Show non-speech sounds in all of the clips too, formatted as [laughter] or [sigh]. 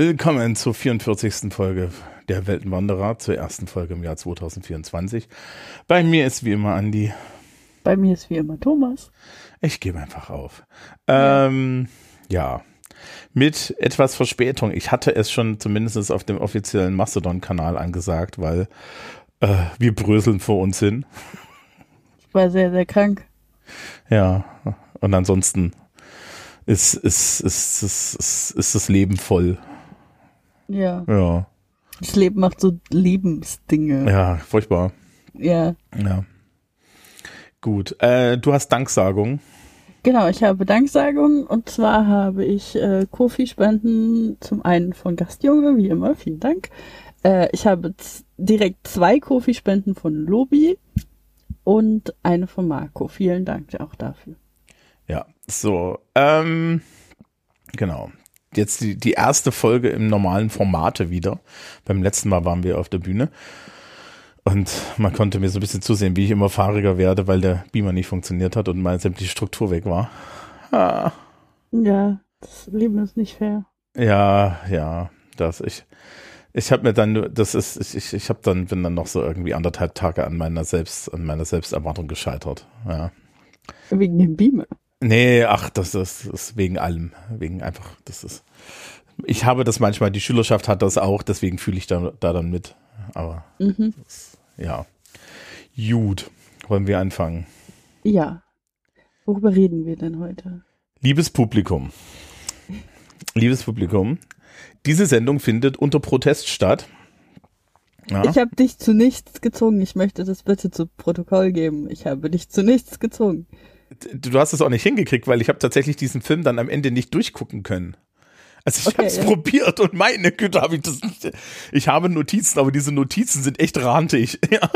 willkommen zur 44. Folge der Weltenwanderer, zur ersten Folge im Jahr 2024. Bei mir ist wie immer Andi. Bei mir ist wie immer Thomas. Ich gebe einfach auf. Ja. Ähm, ja, mit etwas Verspätung. Ich hatte es schon zumindest auf dem offiziellen Mastodon-Kanal angesagt, weil äh, wir bröseln vor uns hin. Ich war sehr, sehr krank. Ja, und ansonsten ist, ist, ist, ist, ist, ist das Leben voll. Ja. Ja. Das Leben macht so Lebensdinge. Ja, furchtbar. Ja. Ja. Gut. Äh, du hast Danksagung. Genau, ich habe Danksagung und zwar habe ich äh, Kofi-Spenden zum einen von Gastjunge, wie immer, vielen Dank. Äh, ich habe direkt zwei Kofi-Spenden von Lobi und eine von Marco. Vielen Dank auch dafür. Ja, so. Ähm, genau. Jetzt die, die erste Folge im normalen Formate wieder. Beim letzten Mal waren wir auf der Bühne. Und man konnte mir so ein bisschen zusehen, wie ich immer fahriger werde, weil der Beamer nicht funktioniert hat und meine sämtliche Struktur weg war. Ah. Ja, das Leben ist nicht fair. Ja, ja, das ich. Ich habe mir dann, das ist, ich, ich, ich habe dann, bin dann noch so irgendwie anderthalb Tage an meiner Selbst, an meiner Selbsterwartung gescheitert. Ja. Wegen dem Beamer. Nee, ach, das ist, das ist wegen allem. Wegen einfach, das ist. Ich habe das manchmal, die Schülerschaft hat das auch, deswegen fühle ich da, da dann mit. Aber mhm. das, ja. Gut. Wollen wir anfangen? Ja. Worüber reden wir denn heute? Liebes Publikum. Liebes Publikum, diese Sendung findet unter Protest statt. Ja. Ich habe dich zu nichts gezwungen. Ich möchte das bitte zu Protokoll geben. Ich habe dich zu nichts gezwungen. Du hast es auch nicht hingekriegt, weil ich habe tatsächlich diesen Film dann am Ende nicht durchgucken können. Also ich okay, habe es ja. probiert und meine Güte habe ich das nicht. Ich habe Notizen, aber diese Notizen sind echt rantig. [laughs] Ja,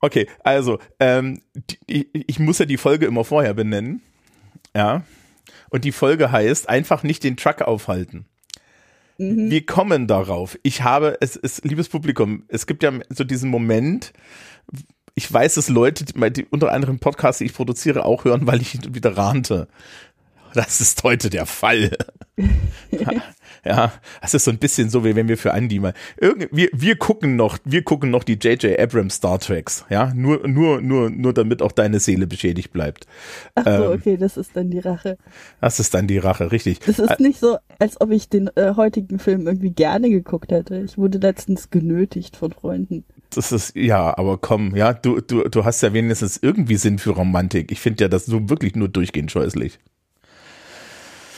okay, also ähm, die, ich muss ja die Folge immer vorher benennen. Ja. Und die Folge heißt einfach nicht den Truck aufhalten. Mhm. Wir kommen darauf. Ich habe, es ist, liebes Publikum, es gibt ja so diesen Moment, ich weiß, dass Leute, die, die unter anderem Podcasts, die ich produziere, auch hören, weil ich wieder rante. Das ist heute der Fall. [laughs] ja, das ist so ein bisschen so, wie wenn wir für Andy mal irgendwie wir, wir gucken noch, wir gucken noch die JJ Abrams Star Treks, ja, nur nur nur nur damit auch deine Seele beschädigt bleibt. Ach so, ähm, okay, das ist dann die Rache. Das ist dann die Rache, richtig. Das ist nicht so, als ob ich den äh, heutigen Film irgendwie gerne geguckt hätte. Ich wurde letztens genötigt von Freunden. Das ist ja, aber komm, ja, du du du hast ja wenigstens irgendwie Sinn für Romantik. Ich finde ja das so wirklich nur durchgehend scheußlich.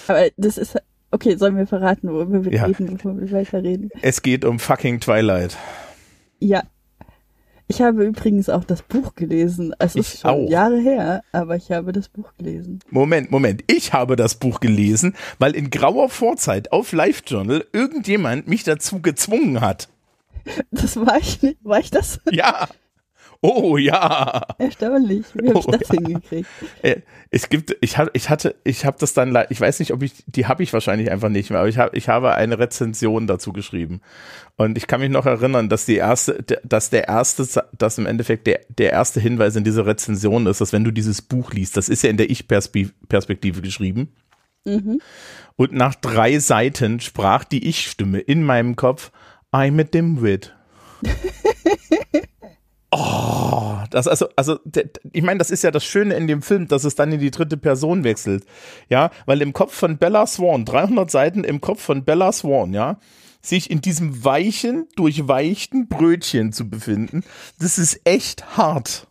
Aber das ist. Okay, sollen wir verraten, worüber wir ja. reden, bevor wir weiterreden? Es geht um fucking Twilight. Ja. Ich habe übrigens auch das Buch gelesen. Es ich ist schon auch. Jahre her, aber ich habe das Buch gelesen. Moment, Moment. Ich habe das Buch gelesen, weil in grauer Vorzeit auf LiveJournal irgendjemand mich dazu gezwungen hat. [laughs] Das war ich nicht. War ich das? Ja. Oh ja. Erstaunlich. Wie habe ich oh, das ja. hingekriegt? Äh, es gibt, ich hatte, ich hatte, ich habe das dann, ich weiß nicht, ob ich, die habe ich wahrscheinlich einfach nicht mehr, aber ich habe, ich habe eine Rezension dazu geschrieben. Und ich kann mich noch erinnern, dass die erste, dass der erste, dass im Endeffekt der, der erste Hinweis in dieser Rezension ist, dass wenn du dieses Buch liest, das ist ja in der Ich-Perspektive geschrieben. Mhm. Und nach drei Seiten sprach die Ich-Stimme in meinem Kopf, I'm a dimwit. Oh, das also, also, ich meine, das ist ja das Schöne in dem Film, dass es dann in die dritte Person wechselt. Ja, weil im Kopf von Bella Swan, 300 Seiten im Kopf von Bella Swan, ja, sich in diesem weichen, durchweichten Brötchen zu befinden, das ist echt hart.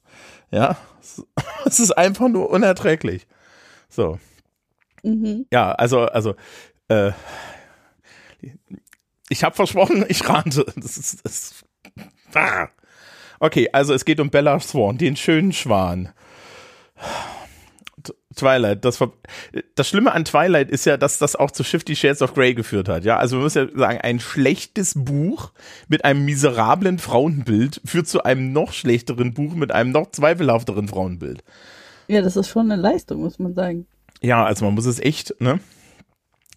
Ja, [laughs] es ist einfach nur unerträglich. So. Mhm. Ja, also, also, äh, ich habe versprochen, ich rannte. [laughs] Das ist, das, ah. Okay, also es geht um Bella Swan, den schönen Schwan. Twilight, das, das Schlimme an Twilight ist ja, dass das auch zu Shifty Shades of Grey geführt hat. Ja, also man muss ja sagen, ein schlechtes Buch mit einem miserablen Frauenbild führt zu einem noch schlechteren Buch mit einem noch zweifelhafteren Frauenbild. Ja, das ist schon eine Leistung, muss man sagen. Ja, also man muss es echt, ne?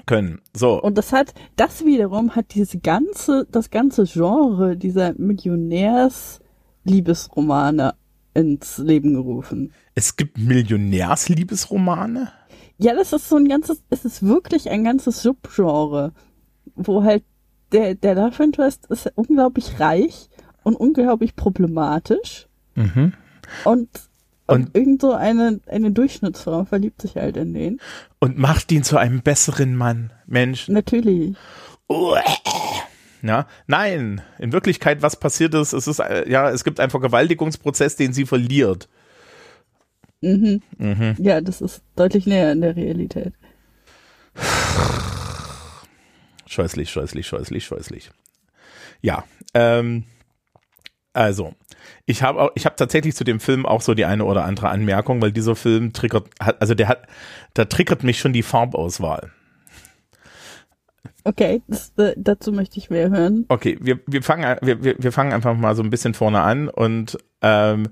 Können. So. Und das hat, das wiederum hat diese ganze, das ganze Genre dieser Millionärs Liebesromane ins Leben gerufen. Es gibt Millionärsliebesromane? Ja, das ist so ein ganzes, es ist wirklich ein ganzes Subgenre. wo halt der, der Love Interest ist unglaublich reich und unglaublich problematisch. Mhm. Und, und, irgend so eine, eine Durchschnittsfrau verliebt sich halt in den. Und macht ihn zu einem besseren Mann. Mensch. Natürlich. Ja, nein. In Wirklichkeit, was passiert ist, es ist, äh, ja, es gibt einen Vergewaltigungsprozess, den sie verliert. Mhm. Mhm. Ja, das ist deutlich näher in der Realität. Scheußlich, scheußlich, scheußlich, scheußlich. Ja, ähm, also, ich habe auch, ich habe tatsächlich zu dem Film auch so die eine oder andere Anmerkung, weil dieser Film triggert, hat, also der hat, da triggert mich schon die Farbauswahl. Okay, das, dazu möchte ich mehr hören. Okay, wir, wir fangen, wir, wir, wir fangen einfach mal so ein bisschen vorne an und ähm,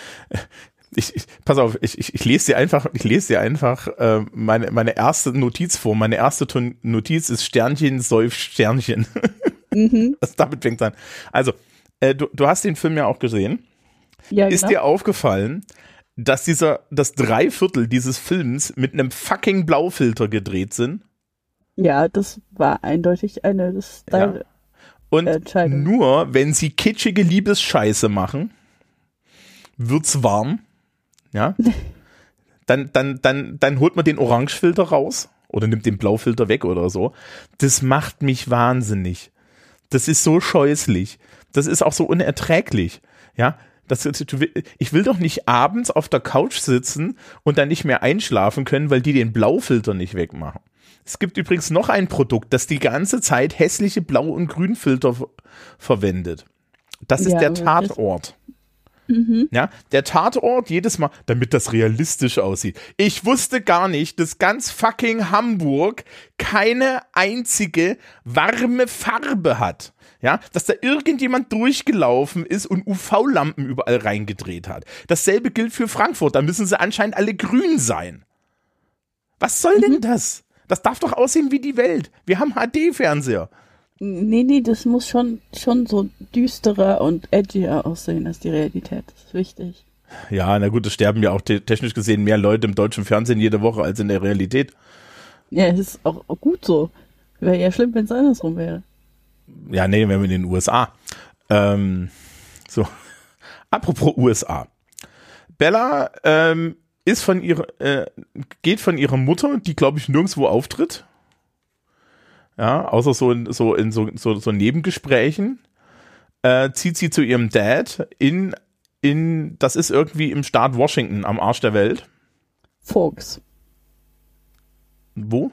[laughs] ich, ich, pass auf, ich, ich, ich lese dir einfach, ich lese dir einfach äh, meine, meine erste Notiz vor. Meine erste Ton Notiz ist Sternchen, Seuf, Sternchen. Mhm. [laughs] Das damit fängt an. Also, äh, du, du hast den Film ja auch gesehen. Ja, Ist genau. dir aufgefallen, dass dieser, dass drei Viertel dieses Films mit einem fucking Blaufilter gedreht sind? ja, das war eindeutig eine Style. Und Entscheidung. nur wenn sie kitschige Liebesscheiße machen, wird's warm. Ja. [laughs] Dann, dann, dann, dann holt man den Orangefilter raus oder nimmt den Blaufilter weg oder so. Das macht mich wahnsinnig. Das ist so scheußlich. Das ist auch so unerträglich. Ja. Das, ich will doch nicht abends auf der Couch sitzen und dann nicht mehr einschlafen können, weil die den Blaufilter nicht wegmachen. Es gibt übrigens noch ein Produkt, das die ganze Zeit hässliche Blau- und Grünfilter ver verwendet. Das ist Ja, der Tatort. Ja, der Tatort jedes Mal, damit das realistisch aussieht. Ich wusste gar nicht, dass ganz fucking Hamburg keine einzige warme Farbe hat. Ja, dass da irgendjemand durchgelaufen ist und UV-Lampen überall reingedreht hat. Dasselbe gilt für Frankfurt. Da müssen sie anscheinend alle grün sein. Was soll denn das? Das darf doch aussehen wie die Welt. Wir haben HD-Fernseher. Nee, nee, das muss schon, schon so düsterer und edgier aussehen als die Realität. Das ist wichtig. Ja, na gut, es sterben ja auch te technisch gesehen mehr Leute im deutschen Fernsehen jede Woche als in der Realität. Ja, es ist auch, auch gut so. Wäre ja schlimm, wenn es andersrum wäre. Ja, nee, wenn wir in den USA. Ähm, so. [laughs] Apropos USA. Bella ähm, ist von ihrer, äh, geht von ihrer Mutter, die glaube ich nirgendwo auftritt. Ja, außer so in so, in so, so, so Nebengesprächen. Äh, zieht sie zu ihrem Dad in, in, das ist irgendwie im Staat Washington am Arsch der Welt. Forks. Wo?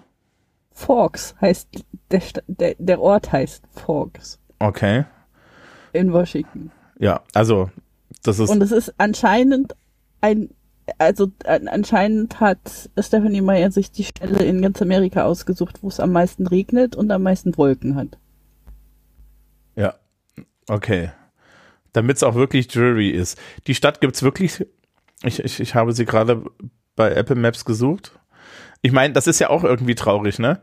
Forks heißt, der, der, der Ort heißt Forks Okay. in Washington. Ja, also, das ist. Und es ist anscheinend ein, also an, anscheinend hat Stephanie Meyer sich die Stelle in ganz Amerika ausgesucht, wo es am meisten regnet und am meisten Wolken hat. Ja, okay. Damit es auch wirklich Jury ist. Die Stadt gibt's wirklich. Ich, ich, ich habe sie gerade bei Apple Maps gesucht. Ich meine, das ist ja auch irgendwie traurig, ne?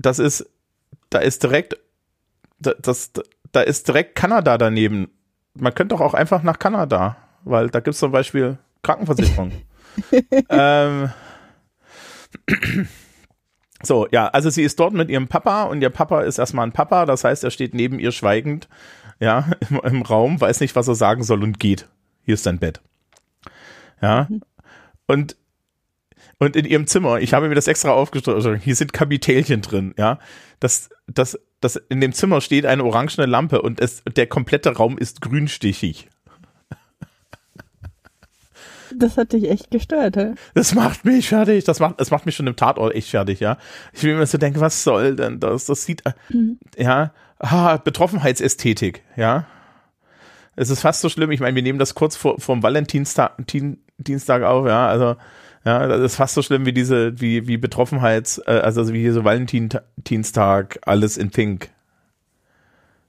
Das ist, da ist direkt, da, das, da ist direkt Kanada daneben. Man könnte doch auch einfach nach Kanada, weil da gibt's zum Beispiel Krankenversicherung. [laughs] ähm, so, ja, also sie ist dort mit ihrem Papa und ihr Papa ist erstmal ein Papa, das heißt, er steht neben ihr schweigend, ja, [laughs] im, im Raum, weiß nicht, was er sagen soll und geht. Hier ist dein Bett. Ja. Und, und in ihrem Zimmer, ich habe mir das extra aufgeschrieben, hier sind Kapitelchen drin, ja. Das, das, das, in dem Zimmer steht eine orangene Lampe und es, der komplette Raum ist grünstichig. Das hat dich echt gestört, hä? Das macht mich fertig. Das macht, das macht mich schon im Tatort echt fertig, ja. Ich will mir so denken, was soll denn das? Das sieht, äh, ja, ah, Betroffenheitsästhetik, ja. Es ist fast so schlimm. Ich meine, wir nehmen das kurz vor, vom Valentinstag Dien- Dienstag auf, ja. Also, ja, das ist fast so schlimm wie diese, wie, wie Betroffenheits, äh, also wie hier so Valentinstag, alles in Pink.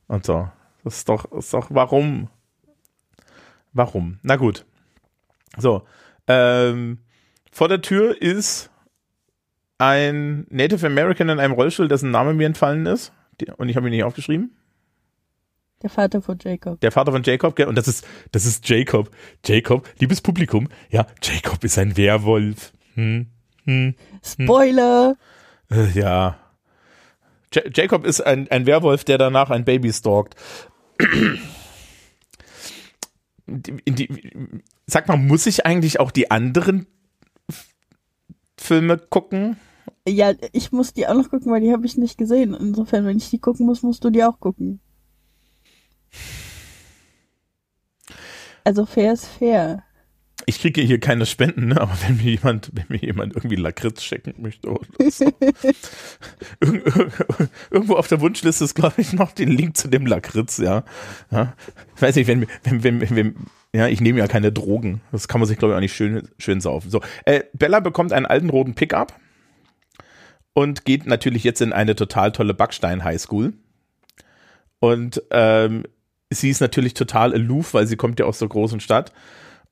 Und so. Das ist doch, ist doch, warum? Warum? Na gut. So, ähm, vor der Tür ist ein Native American in einem Rollstuhl, dessen Name mir entfallen ist. Und ich habe ihn nicht aufgeschrieben. Der Vater von Jacob. Der Vater von Jacob, gell? Und das ist, das ist Jacob. Jacob, liebes Publikum, ja, Jacob ist ein Werwolf. Hm, hm, Spoiler! äh, ja. Jacob ist ein, ein Werwolf, der danach ein Baby stalkt. Die, die, sag mal, muss ich eigentlich auch die anderen Filme gucken? Ja, ich muss die auch noch gucken, weil die habe ich nicht gesehen. Insofern, wenn ich die gucken muss, musst du die auch gucken. Also fair ist fair. Ich kriege hier keine Spenden, ne? aber wenn mir jemand, wenn mir jemand irgendwie Lakritz schenken möchte oder so. [laughs] irgendwo auf der Wunschliste ist, glaube ich, noch den Link zu dem Lakritz, ja. ja. Ich weiß nicht, wenn, wenn, wenn, wenn, ja, ich nehme ja keine Drogen. Das kann man sich, glaube ich, auch nicht schön, schön saufen. So, äh, Bella bekommt einen alten roten Pickup und geht natürlich jetzt in eine total tolle Backstein Highschool. Und ähm, sie ist natürlich total aloof, weil sie kommt ja aus der großen Stadt.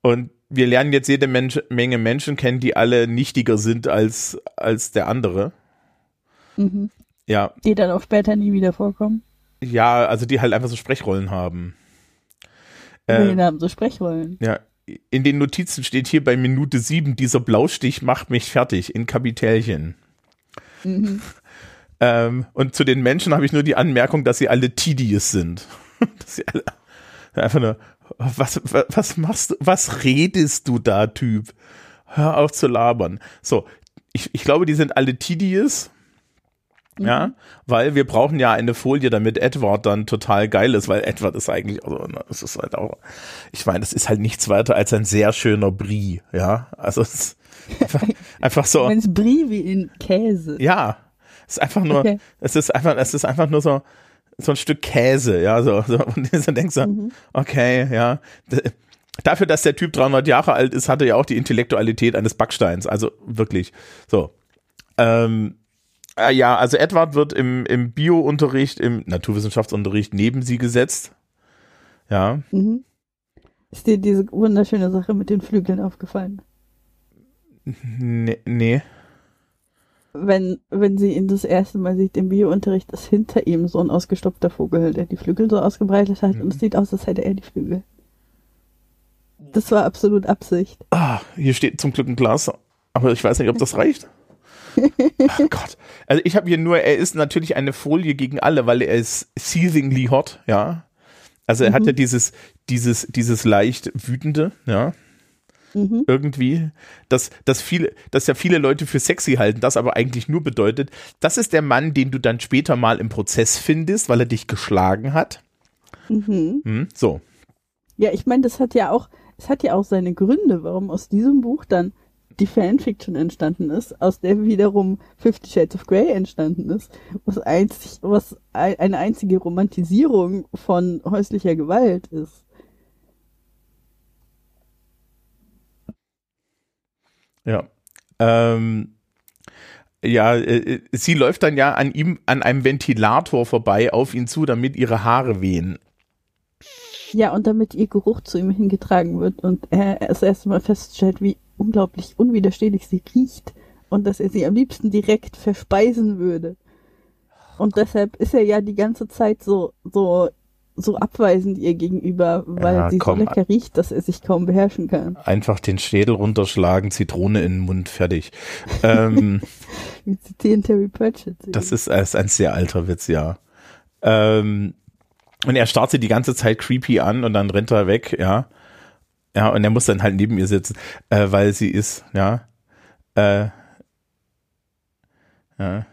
Und wir lernen jetzt jede Mensch, Menge Menschen kennen, die alle nichtiger sind als, als der andere. Mhm. Ja. Die dann auch später nie wieder vorkommen. Ja, also die halt einfach so Sprechrollen haben. Äh, haben so Sprechrollen? Ja. In den Notizen steht hier bei Minute sieben, dieser Blaustich macht mich fertig in Kapitälchen. Mhm. [laughs] ähm, und zu den Menschen habe ich nur die Anmerkung, dass sie alle Tidies sind. [laughs] dass sie alle einfach nur, was, was, was machst du, was redest du da, Typ? Hör auf zu labern. So, ich, ich glaube, die sind alle Tidies. Mhm. Ja, weil wir brauchen ja eine Folie, damit Edward dann total geil ist, weil Edward ist eigentlich, also, es ist halt auch, ich meine, das ist halt nichts weiter als ein sehr schöner Brie, ja, also es ist einfach, [laughs] einfach so. Wenn es Brie wie in Käse. Ja, es ist einfach nur, okay. es ist einfach, es ist einfach nur so, so ein Stück Käse, ja, so, so [laughs] und du denkst so, mhm. okay, ja. Dafür, dass der Typ 300 Jahre alt ist, hat er ja auch die Intellektualität eines Backsteins, also wirklich, so. Ähm, äh, ja, also Edward wird im, im Bio-Unterricht, im Naturwissenschaftsunterricht neben sie gesetzt. Ja. Mhm. Ist dir diese wunderschöne Sache mit den Flügeln aufgefallen? Nee. nee wenn, wenn sie ihn das erste Mal sieht im Biounterricht, ist hinter ihm so ein ausgestopfter Vogel, der die Flügel so ausgebreitet hat mhm. und es sieht aus, als hätte er die Flügel. Das war absolut Absicht. Ah, hier steht zum Glück ein Glas, aber ich weiß nicht, ob das [laughs] reicht. Ach Gott. Also ich habe hier nur, er ist natürlich eine Folie gegen alle, weil er ist seethingly hot, ja. Also er mhm. hat ja dieses, dieses, dieses leicht wütende, ja mhm. irgendwie, dass, dass viele, dass ja viele Leute für sexy halten, das aber eigentlich nur bedeutet, das ist der Mann, den du dann später mal im Prozess findest, weil er dich geschlagen hat. Mhm. Hm, so. Ja, ich meine, das hat ja auch, es hat ja auch seine Gründe, warum aus diesem Buch dann die Fanfiction entstanden ist, aus der wiederum Fifty Shades of Grey entstanden ist, was einzig, was eine einzige Romantisierung von häuslicher Gewalt ist. Ja. Ähm, ja, äh, sie läuft dann ja an ihm, an einem Ventilator vorbei auf ihn zu, damit ihre Haare wehen. Ja, und damit ihr Geruch zu ihm hingetragen wird und er das erste Mal feststellt, wie unglaublich unwiderstehlich sie riecht und dass er sie am liebsten direkt verspeisen würde. Und deshalb ist er ja die ganze Zeit so, so so abweisend ihr gegenüber, weil ja, sie komm, so lecker riecht, dass er sich kaum beherrschen kann. Einfach den Schädel runterschlagen, Zitrone in den Mund, fertig. ähm, [laughs] Wir zitieren Terry Pratchett. Das ist, ist ein sehr alter Witz, ja. Ähm, und er starrt sie die ganze Zeit creepy an und dann rennt er weg, ja. Ja, und er muss dann halt neben ihr sitzen, äh, weil sie ist, ja. Äh, ja.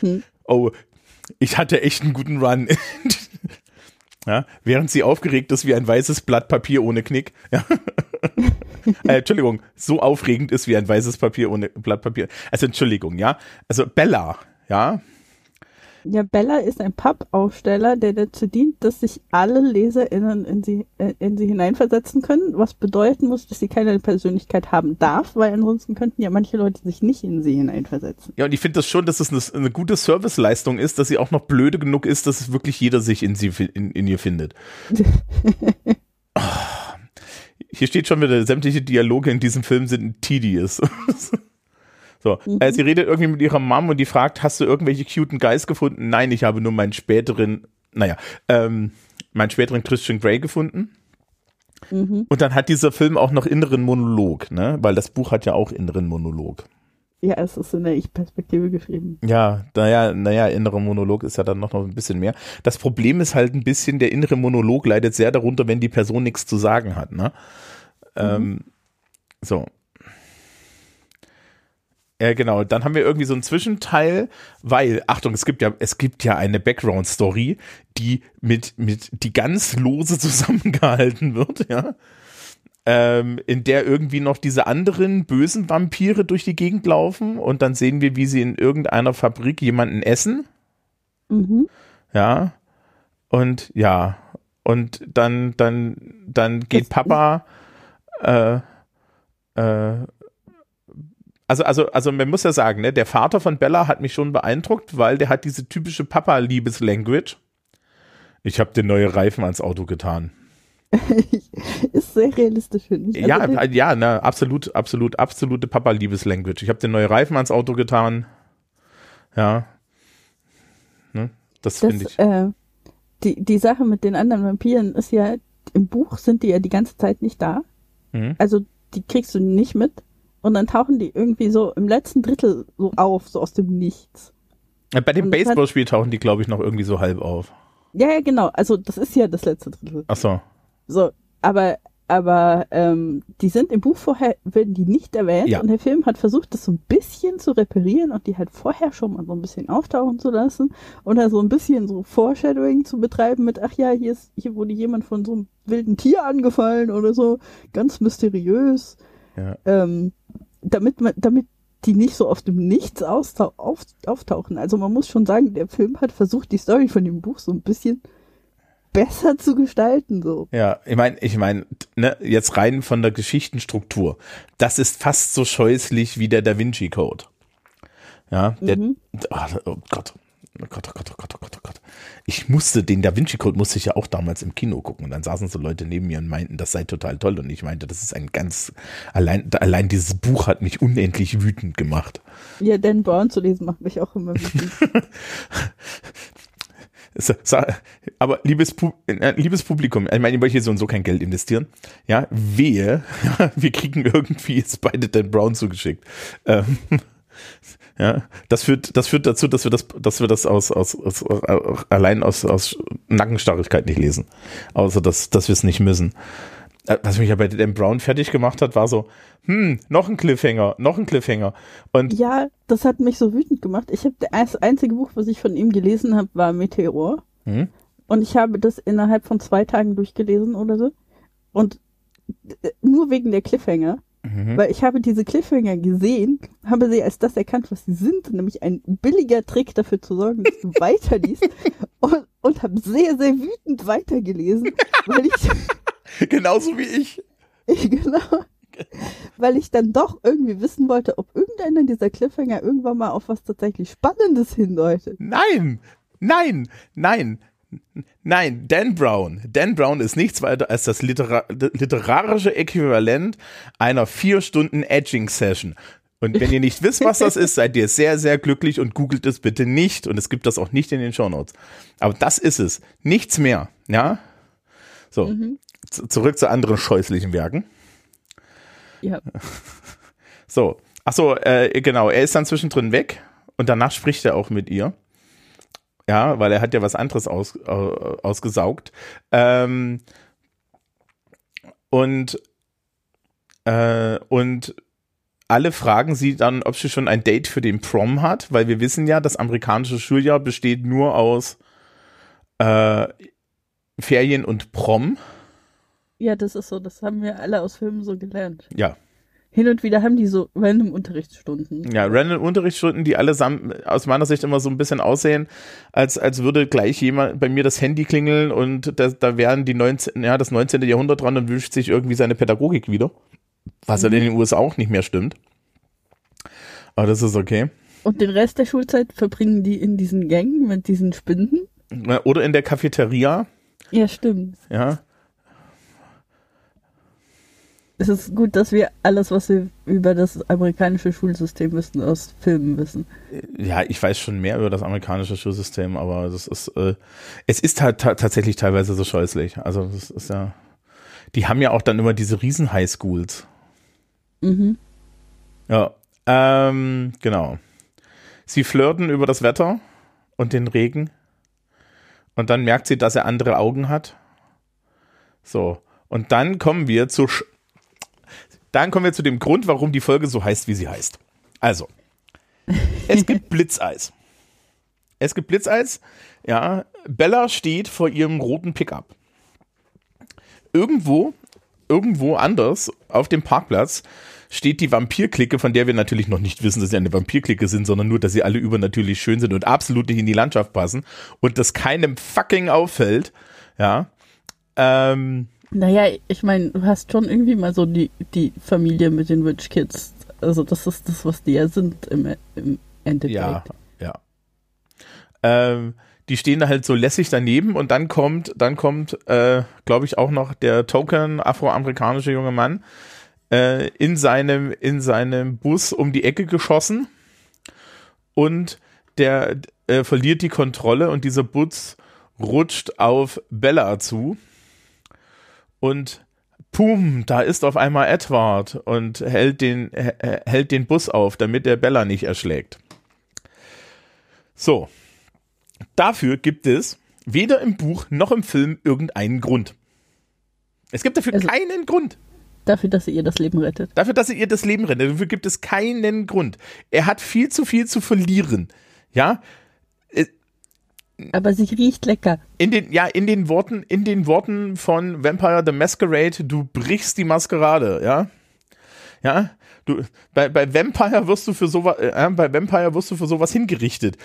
hm. [laughs] Oh, ich hatte echt einen guten Run. [laughs] ja, während sie aufgeregt ist wie ein weißes Blatt Papier ohne Knick. Ja. [laughs] äh, Entschuldigung, so aufregend ist wie ein weißes Papier ohne Blatt Papier. Also Entschuldigung, ja. Also Bella, ja, ja, Bella ist ein Pappaufsteller, der dazu dient, dass sich alle LeserInnen in sie, äh, in sie hineinversetzen können, was bedeuten muss, dass sie keine Persönlichkeit haben darf, weil ansonsten könnten ja manche Leute sich nicht in sie hineinversetzen. Ja, und ich finde das schon, dass es eine, eine, gute Serviceleistung ist, dass sie auch noch blöde genug ist, dass wirklich jeder sich in sie in, in ihr findet. oh, [laughs] hier steht schon wieder, sämtliche Dialoge in diesem Film sind tedious. [laughs] So, mhm. äh, sie redet irgendwie mit ihrer Mom und die fragt, hast du irgendwelche cuten Guys gefunden? Nein, ich habe nur meinen späteren, naja, ähm, meinen späteren Christian Grey gefunden. Mhm. Und dann hat dieser Film auch noch inneren Monolog, ne? Weil das Buch hat ja auch inneren Monolog. Ja, es ist in der Ich-Perspektive geschrieben. Ja, naja, naja, innerer Monolog ist ja dann noch, noch ein bisschen mehr. Das Problem ist halt ein bisschen, der innere Monolog leidet sehr darunter, wenn die Person nichts zu sagen hat, ne? Mhm. Ähm, so. Ja, genau. Dann haben wir irgendwie so einen Zwischenteil, weil, Achtung, es gibt ja, es gibt ja eine Background-Story, die mit, mit, die ganz lose [laughs] zusammengehalten wird, ja. Ähm, in der irgendwie noch diese anderen bösen Vampire durch die Gegend laufen und dann sehen wir, wie sie in irgendeiner Fabrik jemanden essen. Mhm. Ja. Und ja. Und dann, dann, dann geht Papa, äh, äh, also, also, also man muss ja sagen, ne, der Vater von Bella hat mich schon beeindruckt, weil der hat diese typische Papa-Liebes-Language. Ich habe dir neue Reifen ans Auto getan. [laughs] ist sehr realistisch, finde ich. Also ja, ja, na, absolut, absolut, absolute Papa-Liebes-Language. Ich habe dir neue Reifen ans Auto getan. Ja. Ne, das, das finde ich. Äh, die, die Sache mit den anderen Vampiren ist ja, im Buch sind die ja die ganze Zeit nicht da. Mhm. Also die kriegst du nicht mit. Und dann tauchen die irgendwie so im letzten Drittel so auf, so aus dem Nichts. Bei dem Baseballspiel tauchen die, glaube ich, noch irgendwie so halb auf. Ja, ja, genau. Also das ist ja das letzte Drittel. Ach so. So, aber aber ähm, die sind im Buch vorher, werden die nicht erwähnt ja. und der Film hat versucht, das so ein bisschen zu reparieren und die halt vorher schon mal so ein bisschen auftauchen zu lassen und da so ein bisschen so Foreshadowing zu betreiben mit, ach ja, hier ist, hier wurde jemand von so einem wilden Tier angefallen oder so, ganz mysteriös. Ja. Ähm, damit man, damit die nicht so aus dem Nichts auf, auftauchen. Also man muss schon sagen, der Film hat versucht, die Story von dem Buch so ein bisschen besser zu gestalten, so. Ja, ich meine, ich meine, ne, jetzt rein von der Geschichtenstruktur. Das ist fast so scheußlich wie der Da Vinci Code. Ja, der, mhm. oh, oh Gott, oh Gott, oh Gott, oh Gott, oh Gott, oh Gott. Ich musste, den Da Vinci Code musste ich ja auch damals im Kino gucken. Und dann saßen so Leute neben mir und meinten, das sei total toll. Und ich meinte, das ist ein ganz, allein, allein dieses Buch hat mich unendlich wütend gemacht. Ja, Dan Brown zu lesen macht mich auch immer wütend. [laughs] aber liebes, äh, liebes Publikum, ich meine, ich möchte hier so und so kein Geld investieren. Ja, wehe, [laughs] wir kriegen irgendwie jetzt beide Dan Brown zugeschickt. Ähm, ja, das führt, das führt dazu, dass wir das, dass wir das aus, aus, aus allein aus, aus Nackenstarrigkeit nicht lesen. Außer dass, dass wir es nicht müssen. Äh, was mich ja bei Dan Brown fertig gemacht hat, war so, hm, noch ein Cliffhanger, noch ein Cliffhanger. Und ja, das hat mich so wütend gemacht. Ich habe das einzige Buch, was ich von ihm gelesen habe, war Meteor. Hm? Und ich habe das innerhalb von zwei Tagen durchgelesen oder so. Und äh, nur wegen der Cliffhanger. Mhm. Weil ich habe diese Cliffhanger gesehen, habe sie als das erkannt, was sie sind, nämlich ein billiger Trick dafür zu sorgen, dass du [laughs] weiterliest und, und habe sehr, sehr wütend weitergelesen, weil ich [laughs] genauso wie ich. [laughs] genau. Weil ich dann doch irgendwie wissen wollte, ob irgendeiner dieser Cliffhanger irgendwann mal auf was tatsächlich Spannendes hindeutet. Nein, nein, nein. Nein, Dan Brown. Dan Brown ist nichts weiter als das Litera literarische Äquivalent einer vier Stunden Edging-Session. Und wenn ihr nicht [laughs] wisst, was das ist, seid ihr sehr, sehr glücklich und googelt es bitte nicht. Und es gibt das auch nicht in den Shownotes. Aber das ist es. Nichts mehr. Ja? So. Mhm. Zurück zu anderen scheußlichen Werken. Ja. [laughs] So. Ach so, äh, genau. Er ist dann zwischendrin weg und danach spricht er auch mit ihr. Ja, weil er hat ja was anderes aus, äh, ausgesaugt. Ähm, und, äh, und alle fragen sie dann, ob sie schon ein Date für den Prom hat, weil wir wissen ja, das amerikanische Schuljahr besteht nur aus äh, Ferien und Prom. Ja, das ist so, das haben wir alle aus Filmen so gelernt. Ja, hin und wieder haben die so random Unterrichtsstunden. Ja, random Unterrichtsstunden, die allesamt aus meiner Sicht immer so ein bisschen aussehen, als, als würde gleich jemand bei mir das Handy klingeln und da, da wären die 19, ja, das 19. Jahrhundert dran und wünscht sich irgendwie seine Pädagogik wieder. Was mhm. ja in den USA auch nicht mehr stimmt. Aber das ist okay. Und den Rest der Schulzeit verbringen die in diesen Gängen mit diesen Spinden? Oder in der Cafeteria. Ja, stimmt. Ja es ist gut, dass wir alles, was wir über das amerikanische Schulsystem wissen, aus Filmen wissen. Ja, ich weiß schon mehr über das amerikanische Schulsystem, aber das ist, äh, es ist halt tatsächlich teilweise so scheußlich. Also das ist ja, die haben ja auch dann immer diese riesen Highschools. Mhm. Ja, Ähm, genau. Sie flirten über das Wetter und den Regen. Und dann merkt sie, dass er andere Augen hat. So. Und dann kommen wir zu, Sch dann kommen wir zu dem Grund, warum die Folge so heißt, wie sie heißt. Also. Es gibt [laughs] Blitzeis. Es gibt Blitzeis. Ja. Bella steht vor ihrem roten Pickup. Irgendwo, irgendwo anders auf dem Parkplatz steht die Vampirklicke, von der wir natürlich noch nicht wissen, dass sie eine Vampirklicke sind, sondern nur, dass sie alle übernatürlich schön sind und absolut nicht in die Landschaft passen und das keinem fucking auffällt. Ja. Ähm, naja, ich meine, du hast schon irgendwie mal so die, die Familie mit den Rich Kids. Also das ist das, was die ja sind im, im Endeffekt. Ja, ja. Ähm, die stehen da halt so lässig daneben und dann kommt, dann kommt, äh, glaube ich, auch noch der Token afroamerikanische junge Mann äh, in seinem in seinem Bus um die Ecke geschossen und der äh, verliert die Kontrolle und dieser Bus rutscht auf Bella zu und pum, da ist auf einmal Edward und hält den, hält den Bus auf, damit der Bella nicht erschlägt. So. Dafür gibt es weder im Buch noch im Film irgendeinen Grund. Es gibt dafür also, keinen Grund. Dafür, dass er ihr das Leben rettet. Dafür, dass er ihr das Leben rettet. Dafür gibt es keinen Grund. Er hat viel zu viel zu verlieren. Ja, aber sie riecht lecker. In den, ja, in den Worten, in den Worten von Vampire the Masquerade, du brichst die Maskerade, ja. Ja, du, bei, bei Vampire wirst du für sowas, äh, bei Vampire wirst du für sowas hingerichtet.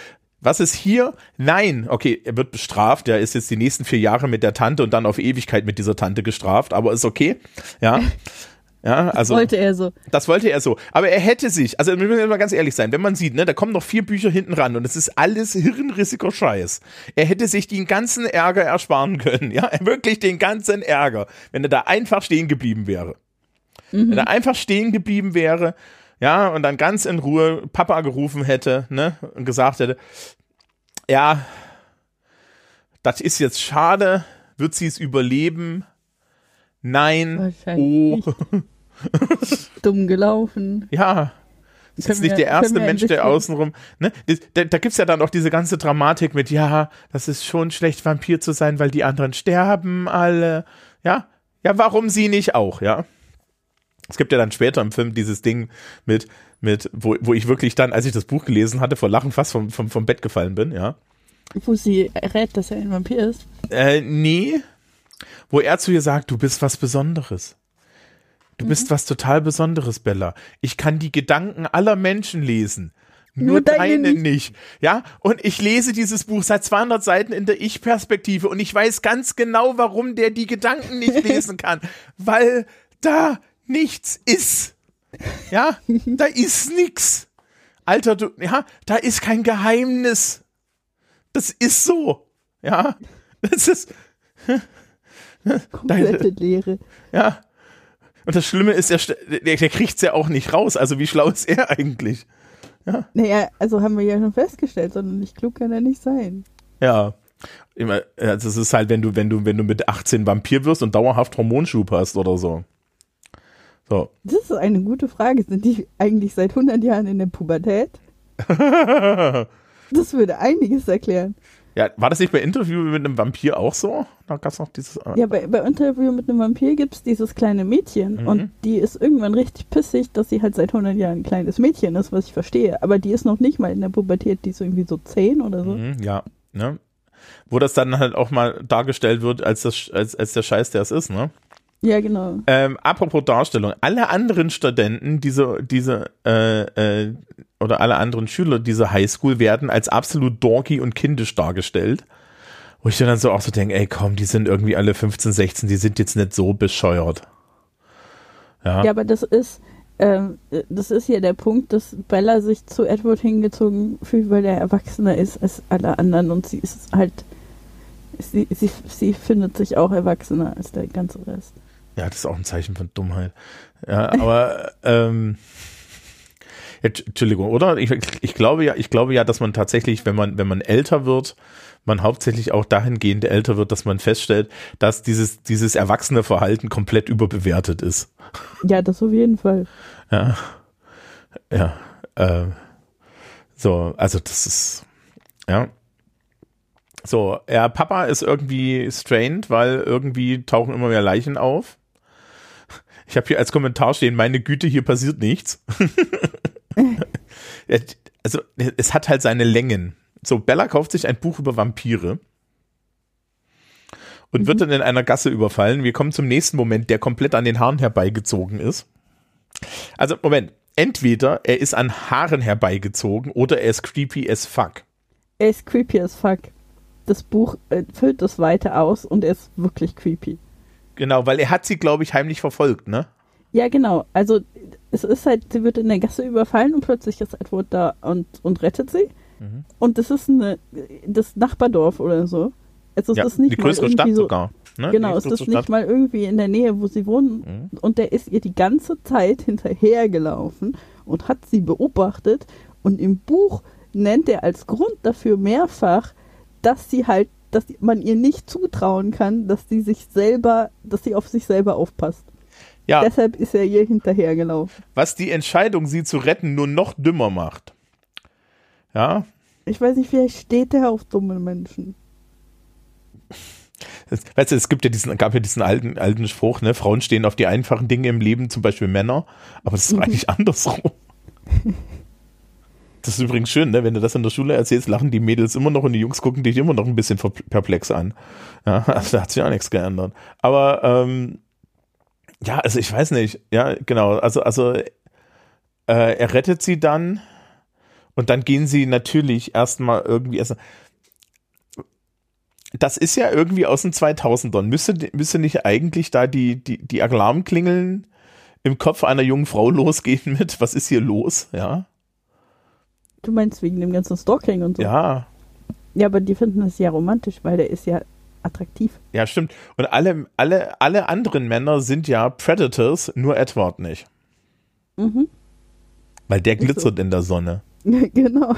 Was ist hier? Nein. Okay, er wird bestraft. Er ist jetzt die nächsten vier Jahre mit der Tante und dann auf Ewigkeit mit dieser Tante gestraft, aber ist okay. Ja. [laughs] Ja, also. Das wollte er so. Das wollte er so. Aber er hätte sich, also wir müssen mal ganz ehrlich sein, wenn man sieht, ne, da kommen noch vier Bücher hinten ran und es ist alles hirnrissiger Scheiß. Er hätte sich den ganzen Ärger ersparen können, ja, [laughs] wirklich den ganzen Ärger, wenn er da einfach stehen geblieben wäre. Mhm. Wenn er einfach stehen geblieben wäre, ja, und dann ganz in Ruhe Papa gerufen hätte, ne, und gesagt hätte, ja, das ist jetzt schade, wird sie es überleben? Nein. Oh. [laughs] [laughs] Dumm gelaufen. Ja. Das ist nicht der erste Mensch, der außenrum. Ne? Da, da gibt es ja dann auch diese ganze Dramatik mit, ja, das ist schon schlecht, Vampir zu sein, weil die anderen sterben alle. Ja, ja, warum sie nicht auch, ja? Es gibt ja dann später im Film dieses Ding mit, mit, wo, wo ich wirklich dann, als ich das Buch gelesen hatte, vor Lachen fast vom, vom, vom Bett gefallen bin, ja. Wo sie rät, dass er ein Vampir ist? Äh, nee. Wo er zu ihr sagt, du bist was Besonderes. Du mhm. bist was total Besonderes, Bella. Ich kann die Gedanken aller Menschen lesen. Nur, Nur deine, nicht. nicht. Ja, und ich lese dieses Buch seit 200 Seiten in der Ich-Perspektive und ich weiß ganz genau, warum der die Gedanken nicht [laughs] lesen kann. Weil da nichts ist. Ja, da ist nichts. Alter, du, ja, da ist kein Geheimnis. Das ist so. Ja, das ist. Komplette [laughs] Leere. Ja, und das Schlimme ist, der, der, kriegt es ja auch nicht raus. Also wie schlau ist er eigentlich? Ja. Naja, also haben wir ja schon festgestellt, sondern nicht klug kann er nicht sein. Ja. Immer, also es ist halt, wenn du, wenn du, wenn du mit 18 Vampir wirst und dauerhaft Hormonschub hast oder so. So. Das ist eine gute Frage. Sind die eigentlich seit 100 Jahren in der Pubertät? [laughs] das würde einiges erklären. Ja, war das nicht bei Interview mit einem Vampir auch so? Da gab's noch dieses. Äh ja, bei, bei Interview mit einem Vampir gibt es dieses kleine Mädchen mhm. und die ist irgendwann richtig pissig, dass sie halt seit 100 Jahren ein kleines Mädchen ist, was ich verstehe. Aber die ist noch nicht mal in der Pubertät, die ist irgendwie so 10 oder so. Mhm, ja, ne? Wo das dann halt auch mal dargestellt wird als, das, als, als der Scheiß, der es ist, ne? Ja, genau. Ähm, apropos Darstellung, alle anderen Studenten, diese, diese, äh, äh, oder alle anderen Schüler dieser Highschool werden als absolut dorky und kindisch dargestellt. Wo ich dann so auch so denke, ey komm, die sind irgendwie alle 15, 16, die sind jetzt nicht so bescheuert. Ja, ja aber das ist, ähm, das ist ja der Punkt, dass Bella sich zu Edward hingezogen fühlt, weil er erwachsener ist als alle anderen und sie ist halt, sie, sie, sie findet sich auch erwachsener als der ganze Rest. Ja, das ist auch ein Zeichen von Dummheit. Ja, aber [laughs] ähm, Entschuldigung, oder? Ich, ich glaube ja, ich glaube ja, dass man tatsächlich, wenn man, wenn man älter wird, man hauptsächlich auch dahingehend älter wird, dass man feststellt, dass dieses, dieses erwachsene Verhalten komplett überbewertet ist. Ja, das auf jeden Fall. Ja. Ja. Äh, so, also das ist, ja. So, ja, Papa ist irgendwie strained, weil irgendwie tauchen immer mehr Leichen auf. Ich habe hier als Kommentar stehen, meine Güte, hier passiert nichts. [laughs] also, es hat halt seine Längen. So, Bella kauft sich ein Buch über Vampire und mhm. wird dann in einer Gasse überfallen. Wir kommen zum nächsten Moment, der komplett an den Haaren herbeigezogen ist. Also, Moment. Entweder er ist an Haaren herbeigezogen oder er ist creepy as fuck. Er ist creepy as fuck. Das Buch äh, füllt das weiter aus und er ist wirklich creepy. Genau, weil er hat sie, glaube ich, heimlich verfolgt, ne? Ja, genau. Also es ist halt, sie wird in der Gasse überfallen und plötzlich ist Edward da und, und rettet sie. Mhm. Und das ist eine, das Nachbardorf oder so. Also es ja, ist nicht die größere Stadt so, sogar. Ne? Genau, es ist Stadt. nicht mal irgendwie in der Nähe, wo sie wohnen. Mhm. Und der ist ihr die ganze Zeit hinterhergelaufen und hat sie beobachtet. Und im Buch nennt er als Grund dafür mehrfach, dass sie halt, dass man ihr nicht zutrauen kann, dass sie sich selber, dass sie auf sich selber aufpasst. Ja. Deshalb ist er ihr hinterhergelaufen. Was die Entscheidung, sie zu retten, nur noch dümmer macht. Ja. Ich weiß nicht, vielleicht steht er auf dumme Menschen. Weißt du, es gibt ja diesen, gab ja diesen alten, alten Spruch, ne, Frauen stehen auf die einfachen Dinge im Leben, zum Beispiel Männer, aber das ist mhm. eigentlich [laughs] andersrum. Das ist übrigens schön, ne? wenn du das in der Schule erzählst, lachen die Mädels immer noch und die Jungs gucken dich immer noch ein bisschen perplex an. Ja, [laughs] also da hat sich auch nichts geändert. Aber ähm, ja, also ich weiß nicht. Ja, genau. Also, also äh, er rettet sie dann und dann gehen sie natürlich erstmal irgendwie erst. Das ist ja irgendwie aus den 2000ern. Müsste, müsste nicht eigentlich da die, die, die Alarmklingeln im Kopf einer jungen Frau [laughs] losgehen mit, was ist hier los? Ja. Du meinst wegen dem ganzen Stalking und so? Ja. Ja, aber die finden das ja romantisch, weil der ist ja attraktiv. Ja, stimmt. Und alle, alle, alle anderen Männer sind ja Predators, nur Edward nicht. Mhm. Weil der glitzert so. in der Sonne. [laughs] genau.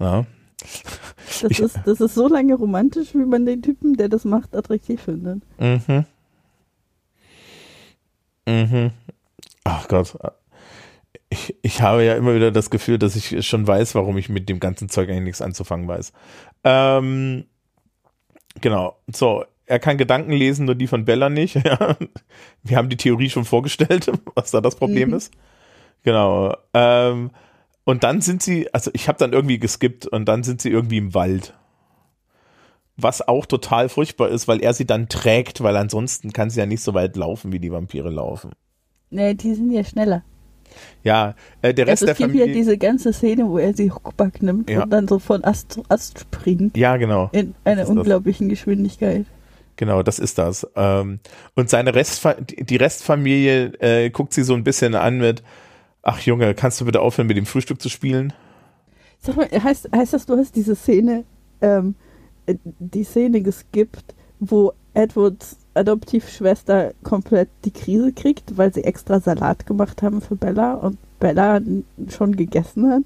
Ja. Das ist, das ist so lange romantisch, wie man den Typen, der das macht, attraktiv findet. Mhm. Mhm. Ach Gott ich, ich habe ja immer wieder das Gefühl, dass ich schon weiß, warum ich mit dem ganzen Zeug eigentlich nichts anzufangen weiß. Ähm, genau. So, er kann Gedanken lesen, nur die von Bella nicht. [laughs] Wir haben die Theorie schon vorgestellt, [laughs] was da das Problem mhm. ist. Genau. Ähm, und dann sind sie, also ich habe dann irgendwie geskippt und dann sind sie irgendwie im Wald. Was auch total furchtbar ist, weil er sie dann trägt, weil ansonsten kann sie ja nicht so weit laufen, wie die Vampire laufen. Nee, die sind ja schneller. Ja, äh, der Rest also der Familie. Es gibt ja diese ganze Szene, wo er sie Huckback nimmt ja. und dann so von Ast zu Ast springt. Ja, genau. In einer unglaublichen das. Geschwindigkeit. Genau, das ist das. Ähm, und seine Restfa die Restfamilie äh, guckt sie so ein bisschen an mit, ach Junge, kannst du bitte aufhören, mit dem Frühstück zu spielen? Sag mal, heißt, heißt das, du hast diese Szene, ähm, äh, die Szene geskippt, wo Edwards Adoptivschwester komplett die Krise kriegt, weil sie extra Salat gemacht haben für Bella und Bella schon gegessen hat?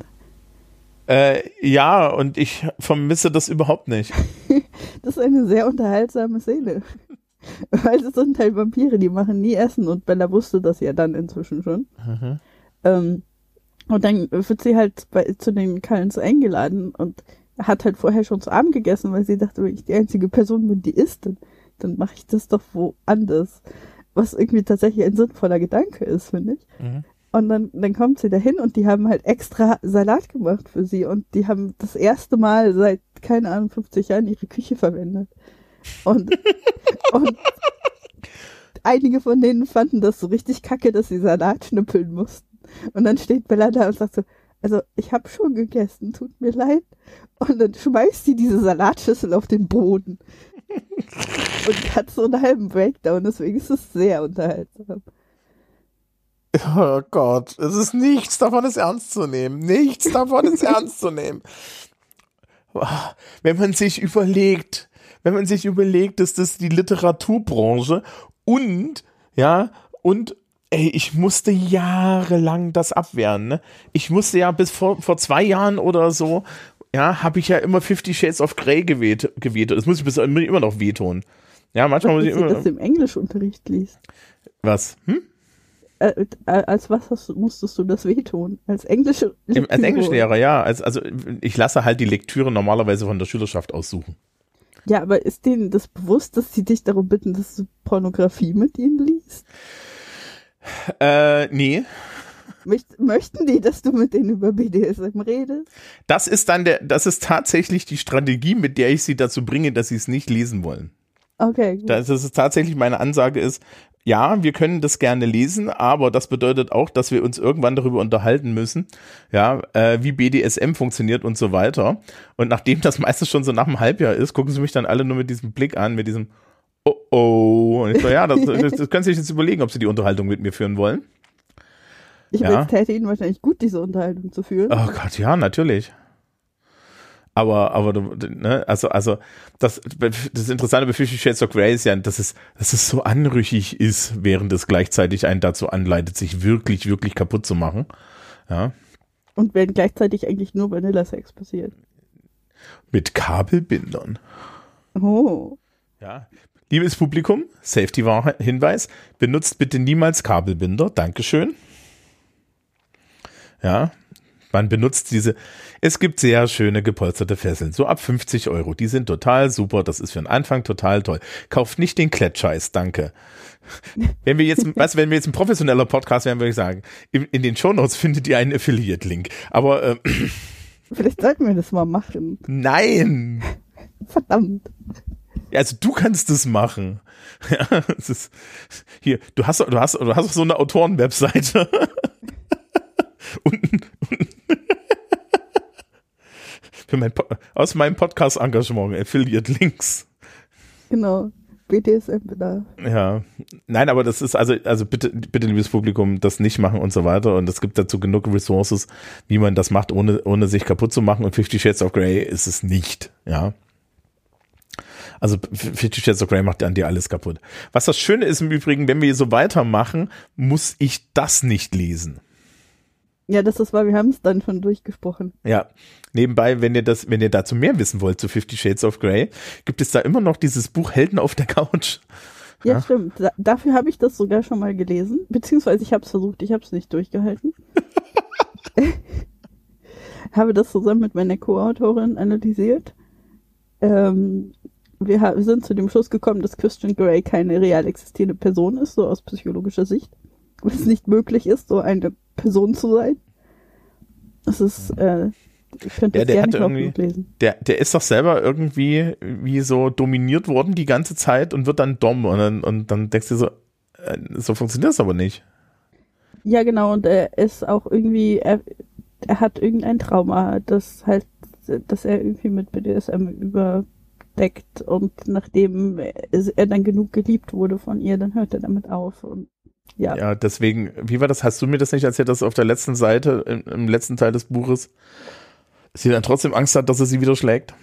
Äh, ja, und ich vermisse das überhaupt nicht. [laughs] das ist eine sehr unterhaltsame Szene. [laughs] weil es sind halt Vampire, die machen nie Essen und Bella wusste das ja dann inzwischen schon. Mhm. Ähm, und dann wird sie halt bei, zu den Cullens eingeladen und hat halt vorher schon zu Abend gegessen, weil sie dachte, ich die einzige Person bin, die isst, dann dann mache ich das doch woanders. Was irgendwie tatsächlich ein sinnvoller Gedanke ist, finde ich. Mhm. Und dann, dann kommt sie dahin und die haben halt extra Salat gemacht für sie und die haben das erste Mal seit, keine Ahnung, 50 Jahren ihre Küche verwendet. Und, [laughs] und einige von denen fanden das so richtig kacke, dass sie Salat schnippeln mussten. Und dann steht Bella da und sagt so, also ich habe schon gegessen, tut mir leid. Und dann schmeißt sie diese Salatschüssel auf den Boden und hat so einen halben Breakdown, deswegen ist es sehr unterhaltsam. Oh Gott, es ist nichts davon ist ernst zu nehmen. Nichts davon ist [laughs] ernst zu nehmen. Wenn man sich überlegt, wenn man sich überlegt, dass das die Literaturbranche und, ja, und ey, ich musste jahrelang das abwehren. Ne? Ich musste ja bis vor, vor zwei Jahren oder so, ja, habe ich ja immer Fifty Shades of Grey gewählt. Das muss ich bis immer noch wehtun. Ja, manchmal muss ich immer. das im Englischunterricht liest. Was? Hm? äh, als was hast, musstest du das wehtun? Als englische Lektüre? Als Englischlehrer, ja. Als, also ich lasse halt die Lektüre normalerweise von der Schülerschaft aussuchen. Ja, aber ist denen das bewusst, dass sie dich darum bitten, dass du Pornografie mit ihnen liest? Äh, nee. Möcht, möchten die, dass du mit denen über BDSM redest? Das ist dann der, das ist tatsächlich die Strategie, mit der ich sie dazu bringe, dass sie es nicht lesen wollen. Okay. Gut. Das ist tatsächlich meine Ansage ist, ja, wir können das gerne lesen, aber das bedeutet auch, dass wir uns irgendwann darüber unterhalten müssen, ja, äh, wie BDSM funktioniert und so weiter. Und nachdem das meistens schon so nach einem Halbjahr ist, gucken sie mich dann alle nur mit diesem Blick an, mit diesem Oh oh. Und ich so, ja, das, [laughs] das, das können Sie sich jetzt überlegen, ob Sie die Unterhaltung mit mir führen wollen. Ich ja. es täte Ihnen wahrscheinlich gut, diese Unterhaltung zu führen. Oh Gott, ja, natürlich. Aber, aber, ne, also, also, das, das Interessante bei Fifty Shades of Grey ist ja, dass es, dass es so anrüchig ist, während es gleichzeitig einen dazu anleitet, sich wirklich, wirklich kaputt zu machen. Ja. Und wenn gleichzeitig eigentlich nur Vanilla-Sex passiert. Mit Kabelbindern. Oh. Ja. Liebes Publikum, Safety-Hinweis, benutzt bitte niemals Kabelbinder. Dankeschön. Ja, man benutzt diese. Es gibt sehr schöne gepolsterte Fesseln, so ab 50 Euro. Die sind total super. Das ist für den Anfang total toll. Kauft nicht den Klettscheiß, danke. Wenn wir jetzt, [laughs] was, wenn wir jetzt ein professioneller Podcast wären, würde ich sagen, in, in den Shownotes findet ihr einen Affiliate-Link. Aber äh, [clears throat] vielleicht sollten wir das mal machen. Nein. [laughs] Verdammt. Also du kannst das machen. [laughs] Ja, es ist, hier, du hast, du hast, du hast so eine Autoren-Webseite. Unten. [laughs] Für mein, aus meinem Podcast-Engagement, Affiliate-Links. Genau. BDSM-Bedarf. Ja. Nein, aber das ist also, also bitte, bitte, liebes Publikum, das nicht machen und so weiter. Und es gibt dazu genug Resources, wie man das macht, ohne, ohne sich kaputt zu machen. Und Fifty Shades of Grey ist es nicht. Ja. Also Fifty Shades of Grey macht an dir alles kaputt. Was das Schöne ist im Übrigen, wenn wir so weitermachen, muss ich das nicht lesen. Ja, das ist, weil wir haben es dann schon durchgesprochen. Ja. Nebenbei, wenn ihr das, wenn ihr dazu mehr wissen wollt zu Fifty Shades of Grey, gibt es da immer noch dieses Buch Helden auf der Couch. Ja, ja. stimmt. Da, dafür habe ich das sogar schon mal gelesen. Beziehungsweise ich habe es versucht, ich habe es nicht durchgehalten. [laughs] habe das zusammen mit meiner Co-Autorin analysiert. Ähm, wir sind zu dem Schluss gekommen, dass Christian Grey keine real existierende Person ist, so aus psychologischer Sicht. Es nicht möglich ist, so eine Person zu sein. Das ist, äh, ich könnte ja, der hat irgendwie, lesen. Der, der ist doch selber irgendwie wie so dominiert worden die ganze Zeit und wird dann dumm und dann, und dann denkst du so, äh, so funktioniert das aber nicht. Ja, genau, und er ist auch irgendwie, er, er hat irgendein Trauma, das halt, dass er irgendwie mit BDSM überdeckt und nachdem er dann genug geliebt wurde von ihr, dann hört er damit auf und ja. Ja, deswegen, wie war das? Hast du mir das nicht erzählt, dass auf der letzten Seite, im, im letzten Teil des Buches, sie dann trotzdem Angst hat, dass er sie wieder schlägt?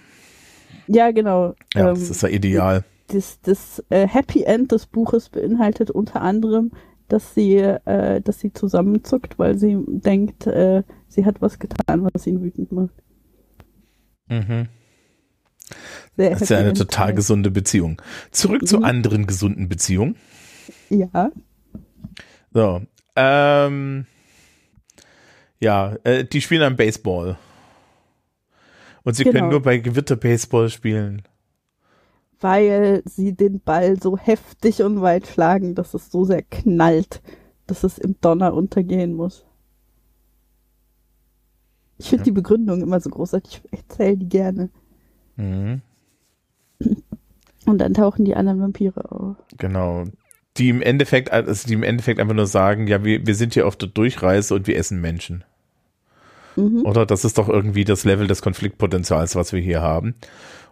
Ja, genau. Ja, ähm, das ist ja ideal. Das, das äh, Happy End des Buches beinhaltet unter anderem, dass sie, äh, dass sie zusammenzuckt, weil sie denkt, äh, sie hat was getan, was ihn wütend macht. Mhm. Sehr das ist ja eine total gesunde Beziehung. Zurück mhm. zu anderen gesunden Beziehungen. Ja. So. Ähm, ja, äh, die spielen am Baseball. Und sie genau. können nur bei Gewitter Baseball spielen. Weil sie den Ball so heftig und weit schlagen, dass es so sehr knallt, dass es im Donner untergehen muss. Ich finde ja. die Begründung immer so großartig, ich erzähle die gerne. Mhm. Und dann tauchen die anderen Vampire auf. Genau die im Endeffekt, also die im Endeffekt einfach nur sagen, ja, wir, wir sind hier auf der Durchreise und wir essen Menschen. Mhm. Oder das ist doch irgendwie das Level des Konfliktpotenzials, was wir hier haben.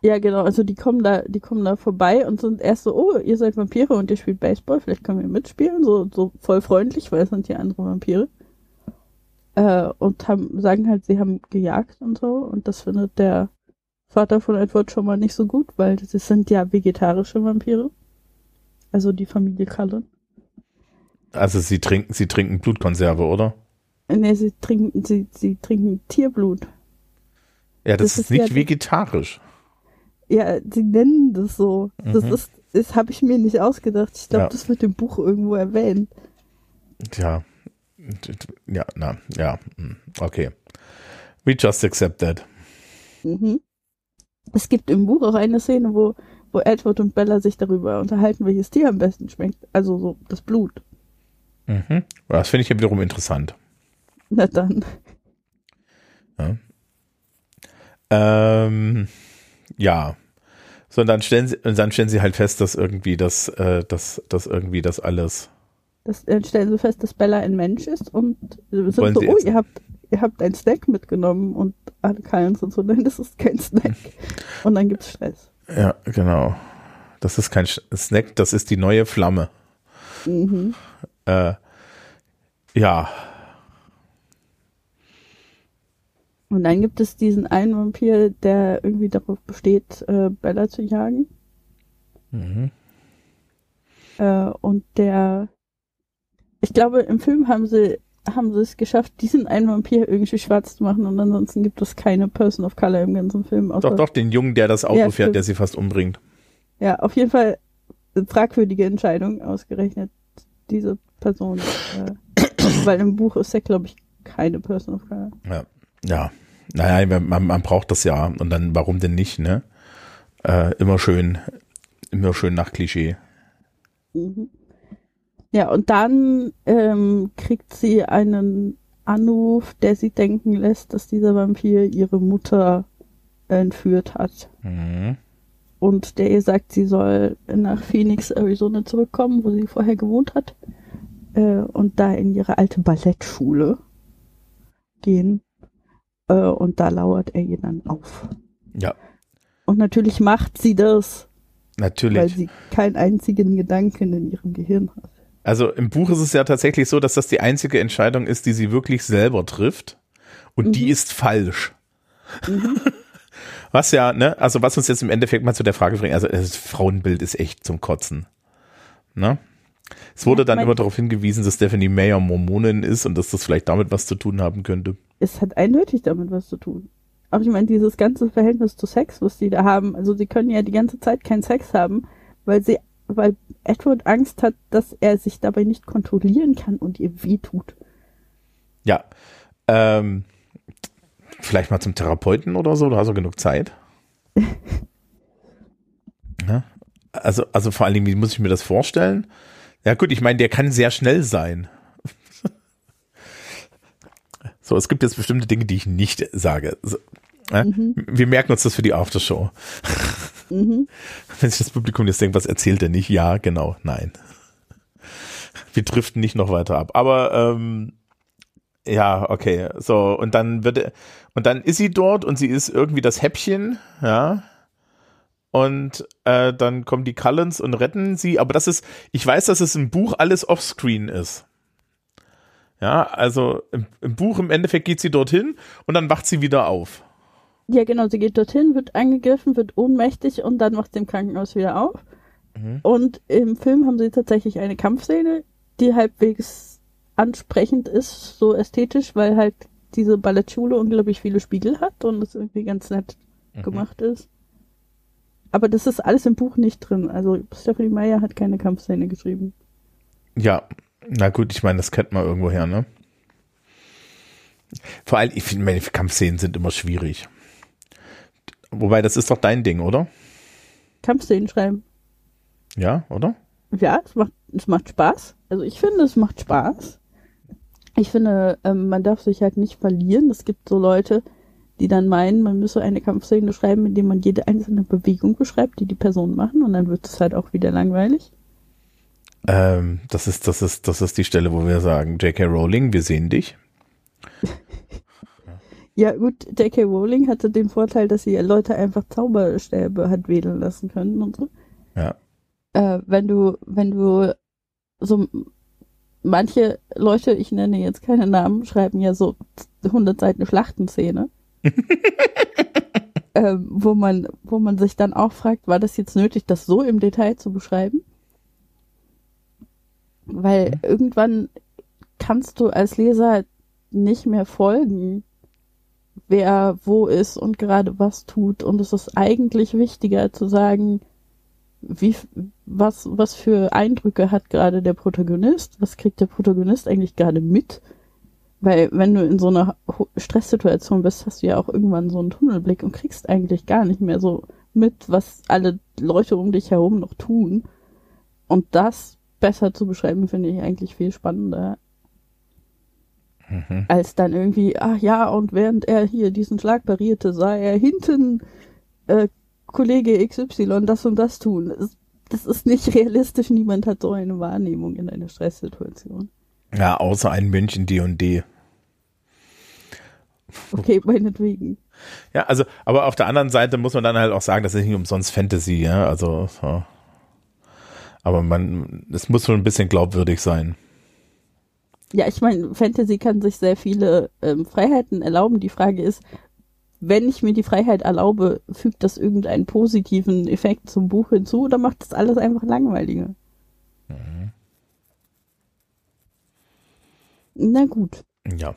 Ja, genau. Also die kommen da, die kommen da vorbei und sind erst so, oh, ihr seid Vampire und ihr spielt Baseball, vielleicht können wir mitspielen, so, so voll freundlich, weil es sind hier andere Vampire. Äh, und haben, sagen halt, sie haben gejagt und so und das findet der Vater von Edward schon mal nicht so gut, weil das sind ja vegetarische Vampire. Also die Familie Cullen. Also sie trinken, sie trinken Blutkonserve, oder? Nee, sie trinken, sie, sie trinken Tierblut. Ja, das, das ist, ist, nicht ja, vegetarisch. Ja, sie nennen das so. Mhm. Das ist, das habe ich mir nicht ausgedacht. Ich glaube, ja. das wird im Buch irgendwo erwähnt. ja, ja, na, ja, hm, okay. We just accept that. Mhm. Es gibt im Buch auch eine Szene, wo, wo Edward und Bella sich darüber unterhalten, welches Tier am besten schmeckt. Also so das Blut. Mhm. Das finde ich ja wiederum interessant. Na dann. Ja. Ähm, ja. So, und dann stellen sie, und dann stellen sie halt fest, dass irgendwie das, äh, dass, dass irgendwie das alles. Das, dann stellen sie fest, dass Bella ein Mensch ist und sind Wollen so, oh, ihr habt, ihr habt einen Snack mitgenommen und alle Keilen sind so, nein, das ist kein Snack. [laughs] Und dann gibt's Stress. Ja, genau. Das ist kein Snack, das ist die neue Flamme. Mhm. Äh, ja. Und dann gibt es diesen einen Vampir, der irgendwie darauf besteht, äh, Bella zu jagen. Mhm. Äh, und der, ich glaube, im Film haben sie haben sie es geschafft, diesen einen Vampir irgendwie schwarz zu machen und ansonsten gibt es keine Person of Color im ganzen Film. Doch, doch, den Jungen, der das Auto ja, fährt, der sie fast umbringt. Ja, auf jeden Fall eine fragwürdige Entscheidung, ausgerechnet diese Person. Äh, weil im Buch ist er, glaube ich, keine Person of Color. Ja, ja. Naja, man, man braucht das ja. Und dann, warum denn nicht, ne? Äh, immer schön, immer schön nach Klischee. Mhm. Ja, und dann ähm, kriegt sie einen Anruf, der sie denken lässt, dass dieser Vampir ihre Mutter entführt hat. Mhm. Und der ihr sagt, sie soll nach Phoenix, Arizona zurückkommen, wo sie vorher gewohnt hat. Äh, und da in ihre alte Ballettschule gehen. Äh, und da lauert er ihr dann auf. Ja. Und natürlich macht sie das. Natürlich. Weil sie keinen einzigen Gedanken in ihrem Gehirn hat. Also im Buch ist es ja tatsächlich so, dass das die einzige Entscheidung ist, die sie wirklich selber trifft. Und mhm. die ist falsch. Mhm. [laughs] Was ja, ne, also was uns jetzt im Endeffekt mal zu der Frage bringt, also das Frauenbild ist echt zum Kotzen. Ne? Es wurde ja, dann immer darauf hingewiesen, dass Stephanie Mayer Mormonin ist und dass das vielleicht damit was zu tun haben könnte. Es hat eindeutig damit was zu tun. Auch ich meine, dieses ganze Verhältnis zu Sex, was sie da haben, also sie können ja die ganze Zeit keinen Sex haben, weil sie, weil Edward Angst hat, dass er sich dabei nicht kontrollieren kann und ihr wehtut. Ja. Ähm, vielleicht mal zum Therapeuten oder so, du hast du genug Zeit. [laughs] ja? Also, also vor allen Dingen, wie muss ich mir das vorstellen? Ja gut, ich meine, der kann sehr schnell sein. [laughs] so, es gibt jetzt bestimmte Dinge, die ich nicht sage. So, äh? mhm. Wir merken uns das für die Aftershow. [laughs] Mhm. Wenn sich das Publikum jetzt denkt, was erzählt er nicht? Ja, genau, nein. Wir driften nicht noch weiter ab. Aber ähm, ja, okay. So, und dann wird und dann ist sie dort und sie ist irgendwie das Häppchen, ja. Und äh, dann kommen die Cullens und retten sie. Aber das ist, ich weiß, dass es im Buch alles offscreen ist. Ja, also im, im Buch im Endeffekt geht sie dorthin und dann wacht sie wieder auf. Ja, genau, sie geht dorthin, wird angegriffen, wird ohnmächtig und dann macht sie im Krankenhaus wieder auf. Mhm. Und im Film haben sie tatsächlich eine Kampfszene, die halbwegs ansprechend ist, so ästhetisch, weil halt diese Ballettschule unglaublich viele Spiegel hat und es irgendwie ganz nett mhm. gemacht ist. Aber das ist alles im Buch nicht drin. Also Stephanie Meyer hat keine Kampfszene geschrieben. Ja, na gut, ich meine, das kennt man irgendwo her, ne? Vor allem, ich finde, meine Kampfszenen sind immer schwierig. Wobei, das ist doch dein Ding, oder? Kampfszenen schreiben. Ja, oder? Ja, es macht, es macht Spaß. Also ich finde, es macht Spaß. Ich finde, ähm, man darf sich halt nicht verlieren. Es gibt so Leute, die dann meinen, man müsse eine Kampfszene schreiben, indem man jede einzelne Bewegung beschreibt, die die Personen machen, und dann wird es halt auch wieder langweilig. Ähm, das ist, das ist, das ist die Stelle, wo wir sagen, J.K. Rowling, wir sehen dich. [laughs] Ja, gut, J.K. Rowling hatte den Vorteil, dass sie Leute einfach Zauberstäbe hat wählen lassen können und so. Ja. Äh, wenn du, wenn du so manche Leute, ich nenne jetzt keine Namen, schreiben ja so 100 Seiten Schlachtenszene. [laughs] ähm, wo man, wo man sich dann auch fragt, war das jetzt nötig, das so im Detail zu beschreiben? Weil mhm. irgendwann kannst du als Leser nicht mehr folgen wer wo ist und gerade was tut. Und es ist eigentlich wichtiger zu sagen, wie, was, was für Eindrücke hat gerade der Protagonist? Was kriegt der Protagonist eigentlich gerade mit? Weil wenn du in so einer Stresssituation bist, hast du ja auch irgendwann so einen Tunnelblick und kriegst eigentlich gar nicht mehr so mit, was alle Leute um dich herum noch tun. Und das besser zu beschreiben, finde ich eigentlich viel spannender. Mhm. Als dann irgendwie, ach ja, und während er hier diesen Schlag parierte, sah er hinten äh, Kollege XY das und das tun. Das, das ist nicht realistisch. Niemand hat so eine Wahrnehmung in einer Stresssituation. Ja, außer ein München D&D. Okay, meinetwegen. Ja, also, aber auf der anderen Seite muss man dann halt auch sagen, das ist nicht umsonst Fantasy, ja, also, so. aber man, es muss schon ein bisschen glaubwürdig sein. Ja, ich meine, Fantasy kann sich sehr viele ähm, Freiheiten erlauben. Die Frage ist, wenn ich mir die Freiheit erlaube, fügt das irgendeinen positiven Effekt zum Buch hinzu oder macht das alles einfach langweiliger? Mhm. Na gut. Ja.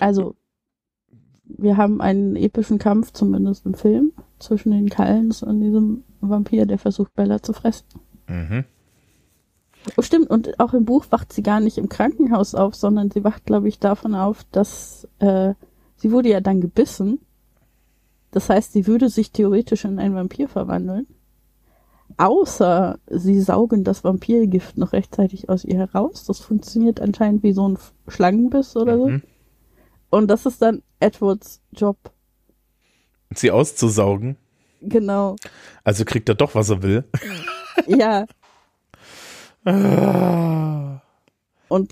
Also, wir haben einen epischen Kampf, zumindest im Film, zwischen den Kallens und diesem Vampir, der versucht, Bella zu fressen. Mhm. Oh, stimmt, und auch im Buch wacht sie gar nicht im Krankenhaus auf, sondern sie wacht, glaube ich, davon auf, dass äh, Sie wurde ja dann gebissen. Das heißt, sie würde sich theoretisch in einen Vampir verwandeln. Außer sie saugen das Vampirgift noch rechtzeitig aus ihr heraus. Das funktioniert anscheinend wie so ein Schlangenbiss oder so. Mhm. Und das ist dann Edwards Job. Sie auszusaugen. Genau. Also kriegt er doch, was er will. Ja. Und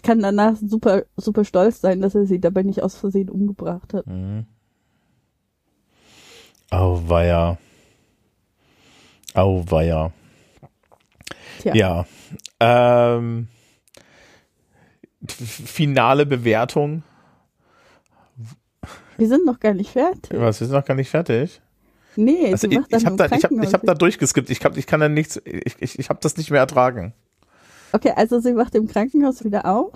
kann danach super, super stolz sein, dass er sie dabei nicht aus Versehen umgebracht hat. Mhm. Auweia. Auweia. Tja. Ja. Ähm, finale Bewertung. Wir sind noch gar nicht fertig. Was, wir sind noch gar nicht fertig? Nee, also ich, ich habe da, ich hab, ich hab da durchgeskippt. Ich, hab, ich kann da nichts, ich, ich, ich habe das nicht mehr ertragen. Okay, also sie wacht im Krankenhaus wieder auf.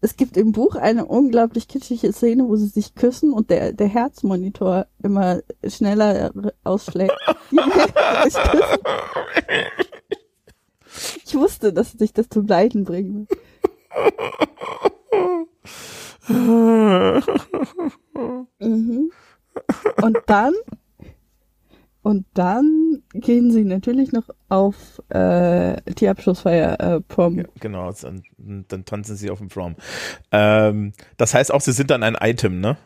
Es gibt im Buch eine unglaublich kitschige Szene, wo sie sich küssen und der, der Herzmonitor immer schneller ausschlägt. [laughs] ich wusste, dass sich das zum Leiden bringt. [laughs] mhm. Und dann und dann gehen sie natürlich noch auf äh, die Abschlussfeier äh, Prom. Ja, genau, dann, dann, tanzen sie auf dem Prom. Ähm, das heißt auch, sie sind dann ein Item, ne?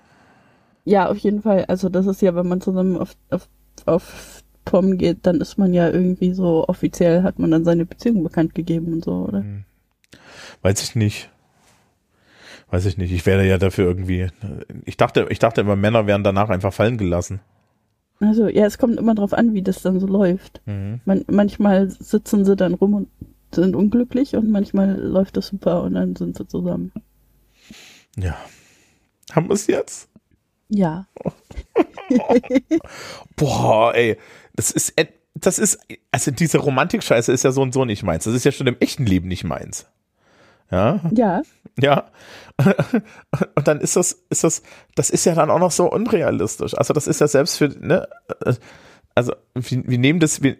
Ja, auf jeden Fall. Also das ist ja, wenn man zusammen auf, auf, auf Prom geht, dann ist man ja irgendwie so offiziell, hat man dann seine Beziehung bekannt gegeben und so, oder? Hm. Weiß ich nicht. Weiß ich nicht. Ich werde ja dafür irgendwie. Ich dachte, ich dachte immer, Männer werden danach einfach fallen gelassen. Also ja, es kommt immer drauf an, wie das dann so läuft. Mhm. Man, manchmal sitzen sie dann rum und sind unglücklich und manchmal läuft das super und dann sind sie zusammen. Ja. Haben wir es jetzt? Ja. [laughs] Boah, ey. Das ist, das ist, also diese Romantik-Scheiße ist ja so und so nicht meins. Das ist ja schon im echten Leben nicht meins. Ja. Ja. Ja. [laughs] Und dann ist das, ist das, das ist ja dann auch noch so unrealistisch. Also das ist ja selbst für, ne, also wir, wir nehmen das, wir,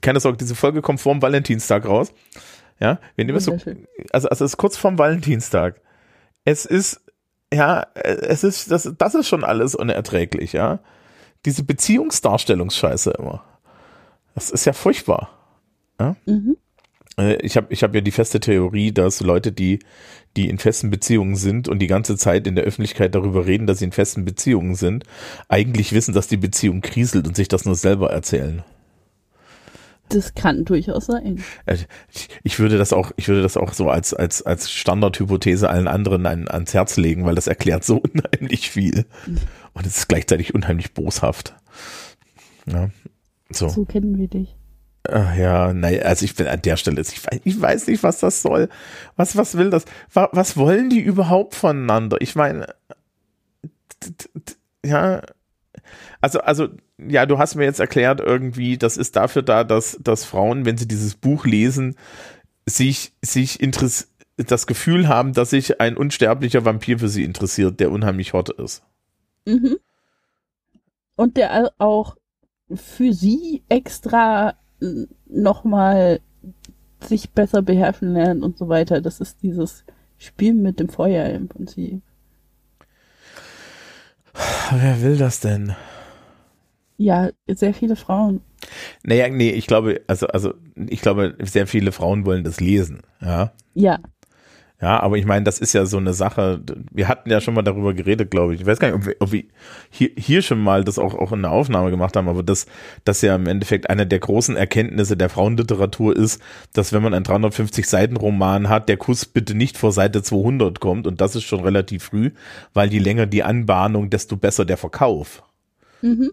keine Sorge, diese Folge kommt vorm Valentinstag raus. Ja, wir nehmen es so, also, also es ist kurz vorm Valentinstag. Es ist, ja, es ist, das, das ist schon alles unerträglich, ja. Diese Beziehungsdarstellungsscheiße immer. Das ist ja furchtbar. Ja? Mhm. Äh, ich habe ich hab ja die feste Theorie, dass Leute, die, die in festen Beziehungen sind und die ganze Zeit in der Öffentlichkeit darüber reden, dass sie in festen Beziehungen sind, eigentlich wissen, dass die Beziehung kriselt und sich das nur selber erzählen. Das kann durchaus sein. Äh, ich würde das auch, ich würde das auch so als, als, als Standardhypothese allen anderen ein, ans Herz legen, weil das erklärt so [laughs] unheimlich viel. Und es ist gleichzeitig unheimlich boshaft. Ja, so. so kennen wir dich. Ach ja, naja, also ich bin an der Stelle, ich weiß, ich weiß nicht, was das soll. Was, was will das? Was, was wollen die überhaupt voneinander? Ich meine, ja, also, also, ja, du hast mir jetzt erklärt irgendwie, das ist dafür da, dass, dass Frauen, wenn sie dieses Buch lesen, sich, sich das Gefühl haben, dass sich ein unsterblicher Vampir für sie interessiert, der unheimlich hot ist. Mhm. Und der auch für sie extra nochmal sich besser beherrschen lernt und so weiter. Das ist dieses Spiel mit dem Feuer im Prinzip. Wer will das denn? Ja, sehr viele Frauen. Naja, nee, ich glaube, also, also, ich glaube, sehr viele Frauen wollen das lesen, ja. Ja. Ja, aber ich meine, das ist ja so eine Sache. Wir hatten ja schon mal darüber geredet, glaube ich. Ich weiß gar nicht, ob wir, ob wir hier, hier schon mal das auch, auch in der Aufnahme gemacht haben, aber das, das ja im Endeffekt eine der großen Erkenntnisse der Frauenliteratur ist, dass wenn man einen 350 Seiten Roman hat, der Kuss bitte nicht vor Seite 200 kommt und das ist schon relativ früh, weil je länger die Anbahnung, desto besser der Verkauf. Mhm.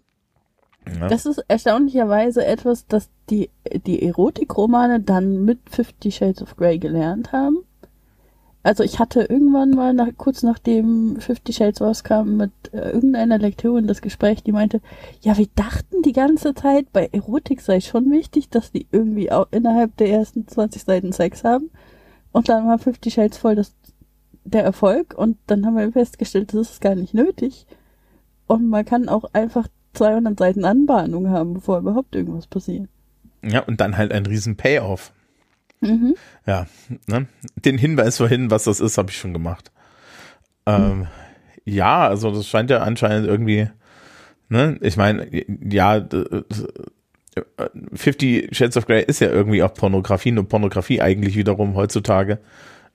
Ja. Das ist erstaunlicherweise etwas, das die, die Erotikromane dann mit Fifty Shades of Grey gelernt haben also ich hatte irgendwann mal nach, kurz nachdem Fifty Shades rauskam mit äh, irgendeiner Lektorin das Gespräch, die meinte, ja, wir dachten die ganze Zeit, bei Erotik sei schon wichtig, dass die irgendwie auch innerhalb der ersten 20 Seiten Sex haben. Und dann war Fifty Shades voll das, der Erfolg und dann haben wir festgestellt, das ist gar nicht nötig. Und man kann auch einfach 200 Seiten Anbahnung haben, bevor überhaupt irgendwas passiert. Ja, und dann halt ein riesen Payoff. Mhm. Ja, ne? den Hinweis vorhin, was das ist, habe ich schon gemacht. Ähm, mhm. Ja, also das scheint ja anscheinend irgendwie, ne, ich meine, ja, 50 Shades of Grey ist ja irgendwie auch Pornografie, nur Pornografie eigentlich wiederum heutzutage,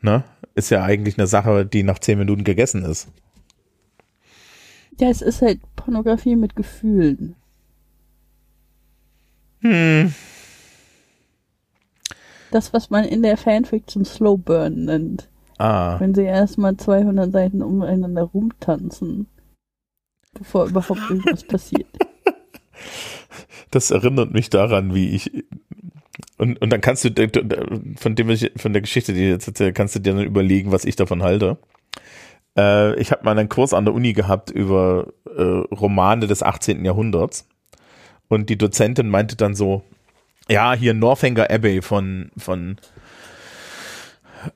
ne, ist ja eigentlich eine Sache, die nach zehn Minuten gegessen ist. Ja, es ist halt Pornografie mit Gefühlen. Hm, das, was man in der Fanfiction Slow Burn nennt. Ah. Wenn sie erstmal 200 Seiten umeinander rumtanzen, bevor überhaupt irgendwas [laughs] passiert. Das erinnert mich daran, wie ich und, und dann kannst du von dem von der Geschichte, die jetzt erzähle, kannst du dir dann überlegen, was ich davon halte. Äh, ich habe mal einen Kurs an der Uni gehabt über äh, Romane des 18. Jahrhunderts und die Dozentin meinte dann so, ja, hier Northanger Abbey von, von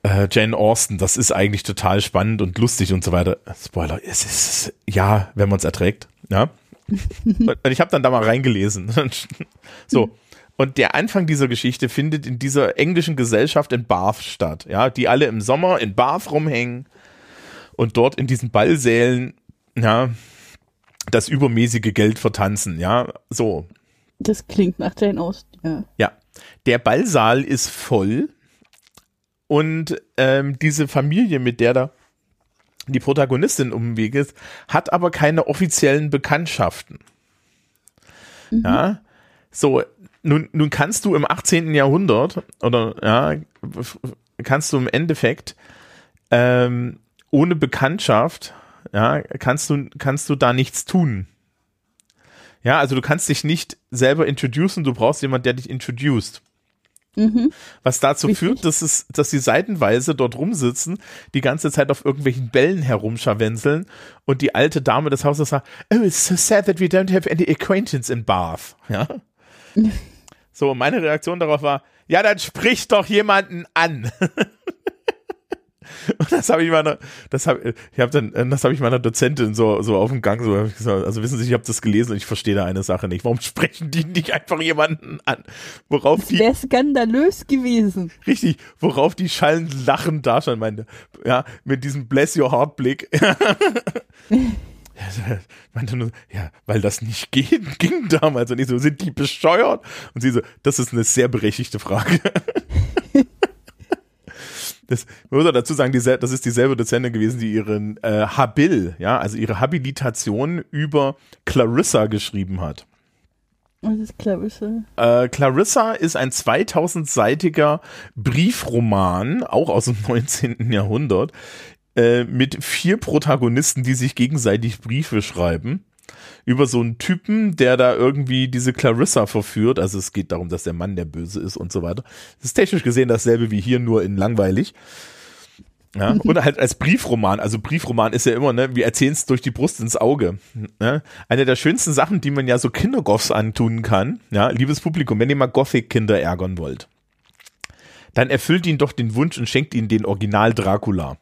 äh, Jane Austen, das ist eigentlich total spannend und lustig und so weiter. Spoiler, es ist, ja, wenn man es erträgt. Ja. [laughs] und ich habe dann da mal reingelesen. [laughs] so. Und der Anfang dieser Geschichte findet in dieser englischen Gesellschaft in Bath statt, ja, die alle im Sommer in Bath rumhängen und dort in diesen Ballsälen, ja, das übermäßige Geld vertanzen, ja, so. Das klingt nach Jane Austen, ja. Ja. Der Ballsaal ist voll und ähm, diese Familie, mit der da die Protagonistin um den Weg ist, hat aber keine offiziellen Bekanntschaften. Mhm. Ja. So, nun, nun kannst du im 18. Jahrhundert oder ja, kannst du im Endeffekt ähm, ohne Bekanntschaft, ja, kannst du, kannst du da nichts tun. Ja, also du kannst dich nicht selber introducen, du brauchst jemanden, der dich introduced. Mhm. Was dazu Richtig. führt, dass es, dass sie seitenweise dort rumsitzen, die ganze Zeit auf irgendwelchen Bällen herumscharwenzeln und die alte Dame des Hauses sagt, oh, it's so sad that we don't have any acquaintance in Bath. Ja. [laughs] so, meine Reaktion darauf war, ja, dann sprich doch jemanden an. [laughs] [laughs] Und das habe ich meiner, das habe ich habe dann, äh, das habe ich meiner Dozentin so so auf dem Gang so gesagt, also wissen Sie, ich habe das gelesen und ich verstehe da eine Sache nicht. Warum [laughs] sprechen die nicht einfach jemanden an? Worauf das die wäre skandalös gewesen. Richtig, worauf die schallend lachend da schon meine, ja, mit diesem Bless Your Heart Blick. [laughs] Meinte nur, ja, weil das nicht ging, ging damals. Und ich so, sind die bescheuert? Und sie so, das ist eine sehr berechtigte Frage das muss man dazu sagen, diese, das ist dieselbe Dozentin gewesen, die ihren äh, Habil, ja, also ihre Habilitation über Clarissa geschrieben hat. Was ist Clarissa? Äh, Clarissa ist ein 2000-seitiger Briefroman, auch aus dem [laughs] 19. Jahrhundert, äh, mit vier Protagonisten, die sich gegenseitig Briefe schreiben über so einen Typen, der da irgendwie diese Clarissa verführt. Also es geht darum, dass der Mann der Böse ist und so weiter. Das ist technisch gesehen dasselbe wie hier, nur in langweilig. Ja, [laughs] und halt als Briefroman, also Briefroman ist ja immer, ne, wir erzählen es durch die Brust ins Auge. Ne? Eine der schönsten Sachen, die man ja so Kindergoffs antun kann, ja, liebes Publikum, wenn ihr mal Gothic-Kinder ärgern wollt, dann erfüllt ihn doch den Wunsch und schenkt ihnen den Original Dracula.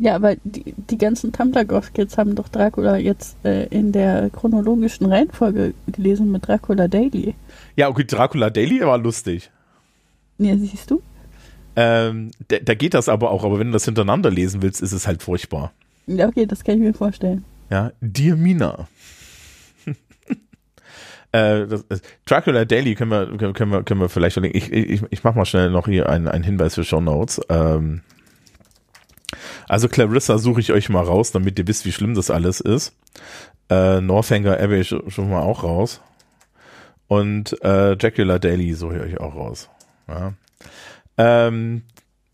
Ja, aber die, die ganzen Tumblr-Goth-Kids haben doch Dracula jetzt äh, in der chronologischen Reihenfolge gelesen mit Dracula Daily. Ja, okay, Dracula Daily war lustig. Ja, siehst du? Ähm, da, da geht das aber auch, aber wenn du das hintereinander lesen willst, ist es halt furchtbar. Ja, okay, das kann ich mir vorstellen. Ja, Dear Mina. [laughs] äh, das, das, Dracula Daily können wir, können wir, können wir vielleicht verlinken. Ich, ich, ich mach mal schnell noch hier einen, einen Hinweis für Show Notes. Ähm, also Clarissa suche ich euch mal raus, damit ihr wisst, wie schlimm das alles ist. Äh, Northanger Abbey schon mal auch raus. Und äh, Dracula Daily suche ich euch auch raus. Ja. Ähm,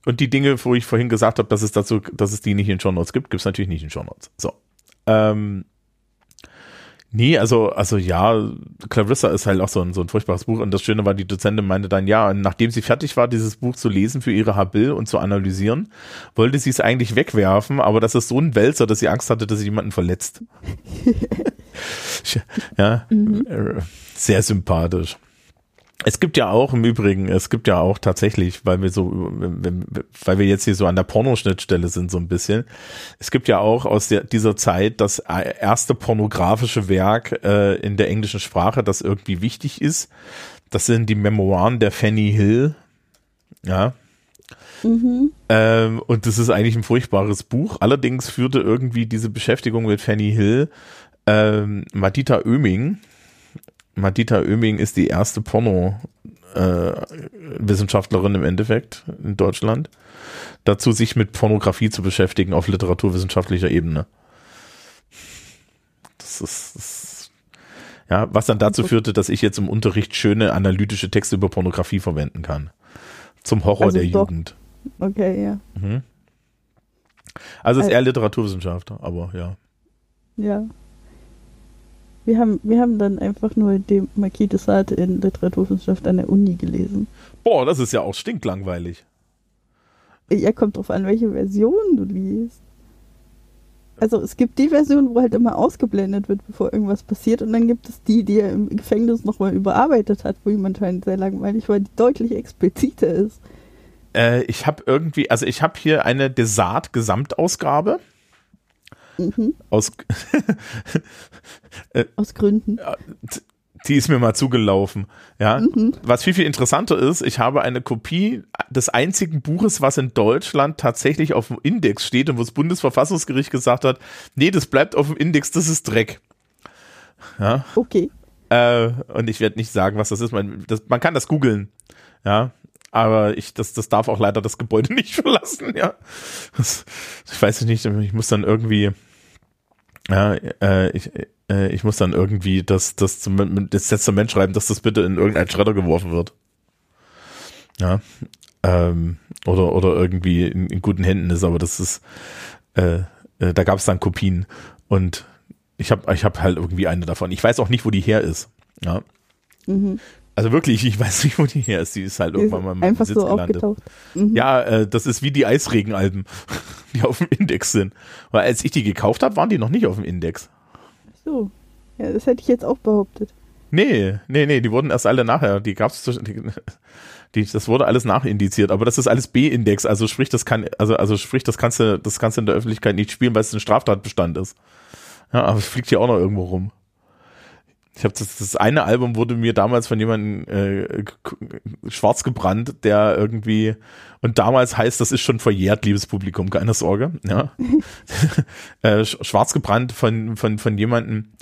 und die Dinge, wo ich vorhin gesagt habe, dass es dazu, dass es die nicht in Show Notes gibt, gibt es natürlich nicht in Show Notes. So. Ähm, Nee, also, also ja, Clarissa ist halt auch so ein, so ein furchtbares Buch. Und das Schöne war, die Dozentin meinte dann, ja, nachdem sie fertig war, dieses Buch zu lesen für ihre Habil und zu analysieren, wollte sie es eigentlich wegwerfen, aber das ist so ein Wälzer, dass sie Angst hatte, dass sie jemanden verletzt. [laughs] ja, mhm. sehr sympathisch. Es gibt ja auch im Übrigen, es gibt ja auch tatsächlich, weil wir so, weil wir jetzt hier so an der Pornoschnittstelle sind so ein bisschen, es gibt ja auch aus der, dieser Zeit das erste pornografische Werk äh, in der englischen Sprache, das irgendwie wichtig ist. Das sind die Memoiren der Fanny Hill. Ja. Mhm. Ähm, und das ist eigentlich ein furchtbares Buch. Allerdings führte irgendwie diese Beschäftigung mit Fanny Hill ähm, Madita Oeming Madita Oeming ist die erste Porno-Wissenschaftlerin äh, im Endeffekt in Deutschland, dazu sich mit Pornografie zu beschäftigen auf literaturwissenschaftlicher Ebene. Das ist, das, ja, was dann dazu führte, dass ich jetzt im Unterricht schöne analytische Texte über Pornografie verwenden kann. Zum Horror also der doch. Jugend. Okay, ja. Mhm. Also es ist eher Literaturwissenschaft, aber ja. Ja. Wir haben, wir haben dann einfach nur die Marquis de Sade in Literaturwissenschaft an der Uni gelesen. Boah, das ist ja auch stinklangweilig. Ja, kommt drauf an, welche Version du liest. Also es gibt die Version, wo halt immer ausgeblendet wird, bevor irgendwas passiert, und dann gibt es die, die er im Gefängnis nochmal überarbeitet hat, wo ihm anscheinend sehr langweilig war, die deutlich expliziter ist. Äh, ich habe irgendwie, also ich habe hier eine Desart-Gesamtausgabe. Mhm. Aus, [laughs] äh, Aus Gründen. Die ist mir mal zugelaufen. Ja. Mhm. Was viel, viel interessanter ist, ich habe eine Kopie des einzigen Buches, was in Deutschland tatsächlich auf dem Index steht und wo das Bundesverfassungsgericht gesagt hat, nee, das bleibt auf dem Index, das ist Dreck. Ja. Okay. Äh, und ich werde nicht sagen, was das ist. Man, das, man kann das googeln. Ja aber ich, das, das darf auch leider das Gebäude [laughs] nicht verlassen, ja. Das, ich weiß nicht, ich muss dann irgendwie, ja, äh, ich, äh, ich muss dann irgendwie das, das, zum, das Testament schreiben, dass das bitte in irgendeinen Schredder geworfen wird. Ja. Ähm, oder, oder irgendwie in, in guten Händen ist, aber das ist, äh, äh, da gab es dann Kopien und ich habe ich hab halt irgendwie eine davon. Ich weiß auch nicht, wo die her ist. Ja. Mhm. Also wirklich, ich weiß nicht, wo die her ist. Die ist halt die irgendwann mal im Einfach Sitz so gelandet. aufgetaucht. Mhm. Ja, äh, das ist wie die Eisregenalben, [laughs] die auf dem Index sind. Weil als ich die gekauft habe, waren die noch nicht auf dem Index. Ach so. Ja, das hätte ich jetzt auch behauptet. Nee, nee, nee, die wurden erst alle nachher. Die gab's die, die, das wurde alles nachindiziert, aber das ist alles B-Index, also sprich, das kann, also, also sprich, das kannst du, das kannst du in der Öffentlichkeit nicht spielen, weil es ein Straftatbestand ist. Ja, aber es fliegt hier auch noch irgendwo rum. Ich habe das, das eine Album wurde mir damals von jemandem äh, schwarz gebrannt, der irgendwie und damals heißt, das ist schon verjährt, liebes Publikum, keine Sorge, ja. [laughs] äh, schwarz gebrannt von von von jemandem,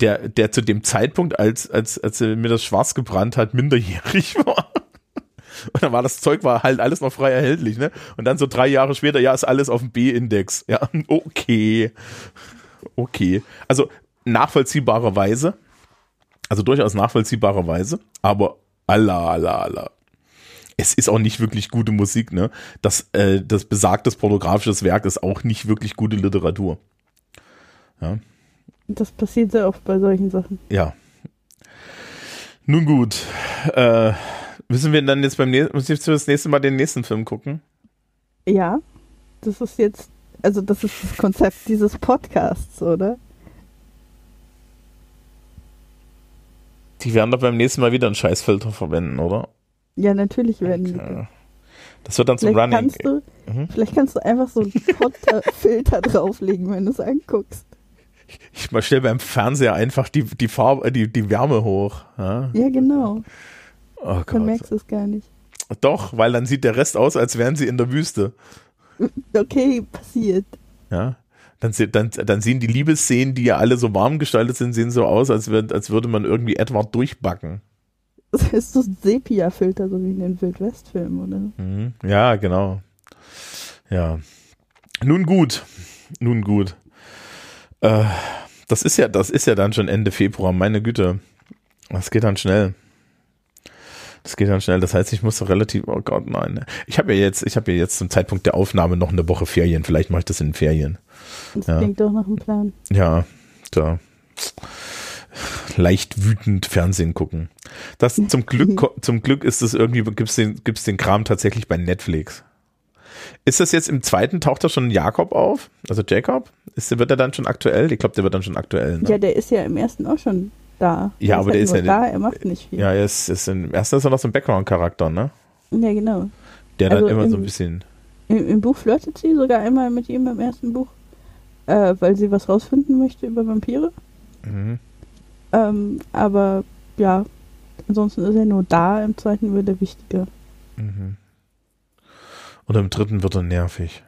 der der zu dem Zeitpunkt, als als als er mir das schwarz gebrannt hat, minderjährig [laughs] war. Und dann war das Zeug war halt alles noch frei erhältlich, ne? Und dann so drei Jahre später, ja, ist alles auf dem B-Index. Ja, [laughs] okay. Okay. Also nachvollziehbarerweise also durchaus nachvollziehbarerweise, aber Allah, Allah, Allah. Es ist auch nicht wirklich gute Musik, ne? Das, äh, das besagtes pornografisches Werk ist auch nicht wirklich gute Literatur. Ja. Das passiert sehr oft bei solchen Sachen. Ja. Nun gut. Äh, müssen wir dann jetzt beim nächsten, müssen wir das nächste Mal den nächsten Film gucken? Ja. Das ist jetzt, also das ist das Konzept dieses Podcasts, oder? Die werden doch beim nächsten Mal wieder einen Scheißfilter verwenden, oder? Ja, natürlich werden okay. die. Das wird dann zum Vielleicht Running. kannst, du, vielleicht kannst du einfach so einen Filter [laughs] drauflegen, wenn du es anguckst. Ich mal stell beim Fernseher einfach die, die Farbe, die, die Wärme hoch. Ja? Ja, genau. Oh Dann Gott. merkst du es gar nicht. Doch, weil dann sieht der Rest aus, als wären sie in der Wüste. [laughs] Okay, passiert. Ja. Dann, dann, dann sehen die Liebesszenen, die ja alle so warm gestaltet sind, sehen so aus, als, wär, als würde man irgendwie Edward durchbacken. [laughs] Das ist so ein Sepia-Filter, so wie in den Wildwest-Filmen, oder? Mhm. Ja, genau. Ja. Nun gut. Nun gut. Äh, das ist ja, das ist ja dann schon Ende Februar, meine Güte. Das geht dann schnell. Das geht dann schnell. Das heißt, ich muss relativ, oh Gott, nein. Ich habe ja jetzt, ich habe ja jetzt zum Zeitpunkt der Aufnahme noch eine Woche Ferien. Vielleicht mache ich das in den Ferien. Das Ja. klingt doch nach einem Plan. Ja, da leicht wütend Fernsehen gucken. Das [laughs] zum Glück, zum Glück ist es irgendwie, gibt's den, gibt's den Kram tatsächlich bei Netflix. Ist das jetzt im zweiten, taucht da schon Jakob auf? Also Jacob? Ist, der- wird er dann schon aktuell? Ich glaube, der wird dann schon aktuell. Ne? Ja, der ist ja im ersten auch schon da. Ja, aber ist der ist halt ja- da, er macht nicht viel. Ja, er ist, ist im ersten ist er noch so ein Background-Charakter, ne? Ja, genau. Der dann Also immer so ein im- bisschen. Im, Im Buch flirtet sie sogar einmal mit ihm im ersten Buch, äh, weil sie was rausfinden möchte über Vampire. Mhm. Ähm, aber ja, ansonsten ist er nur da, im zweiten wird er wichtiger. Mhm. Und im dritten wird er nervig.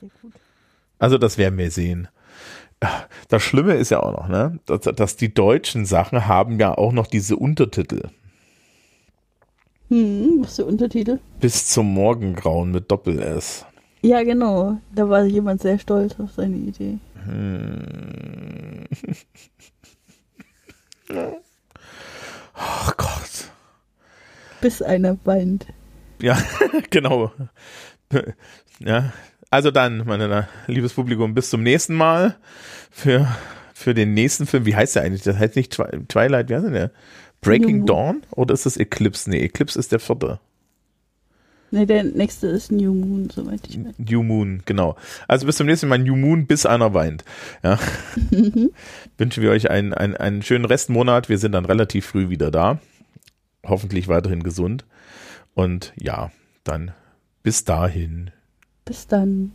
Sehr gut. Also das werden wir sehen. Das Schlimme ist ja auch noch, ne, dass, dass die deutschen Sachen haben ja auch noch diese Untertitel. Hm, was der Untertitel? Bis zum Morgengrauen mit Doppel-S. Ja, genau. Da war jemand sehr stolz auf seine Idee. Hm. Ach Gott. Bis einer weint. Ja, [laughs] genau. Ja, also dann, meine liebes Publikum, bis zum nächsten Mal für, für den nächsten Film. Wie heißt der eigentlich? Das heißt nicht Twi- Twilight, wie heißt denn der? Breaking New- Dawn? Oder ist das Eclipse? Nee, Eclipse ist der vierte. Ne, der nächste ist New Moon, soweit ich weiß. New Moon, genau. Also bis zum nächsten Mal New Moon, bis einer weint. Ja. [laughs] Wünschen wir euch einen, einen, einen schönen Restmonat. Wir sind dann relativ früh wieder da. Hoffentlich weiterhin gesund. Und ja, dann bis dahin. Bis dann.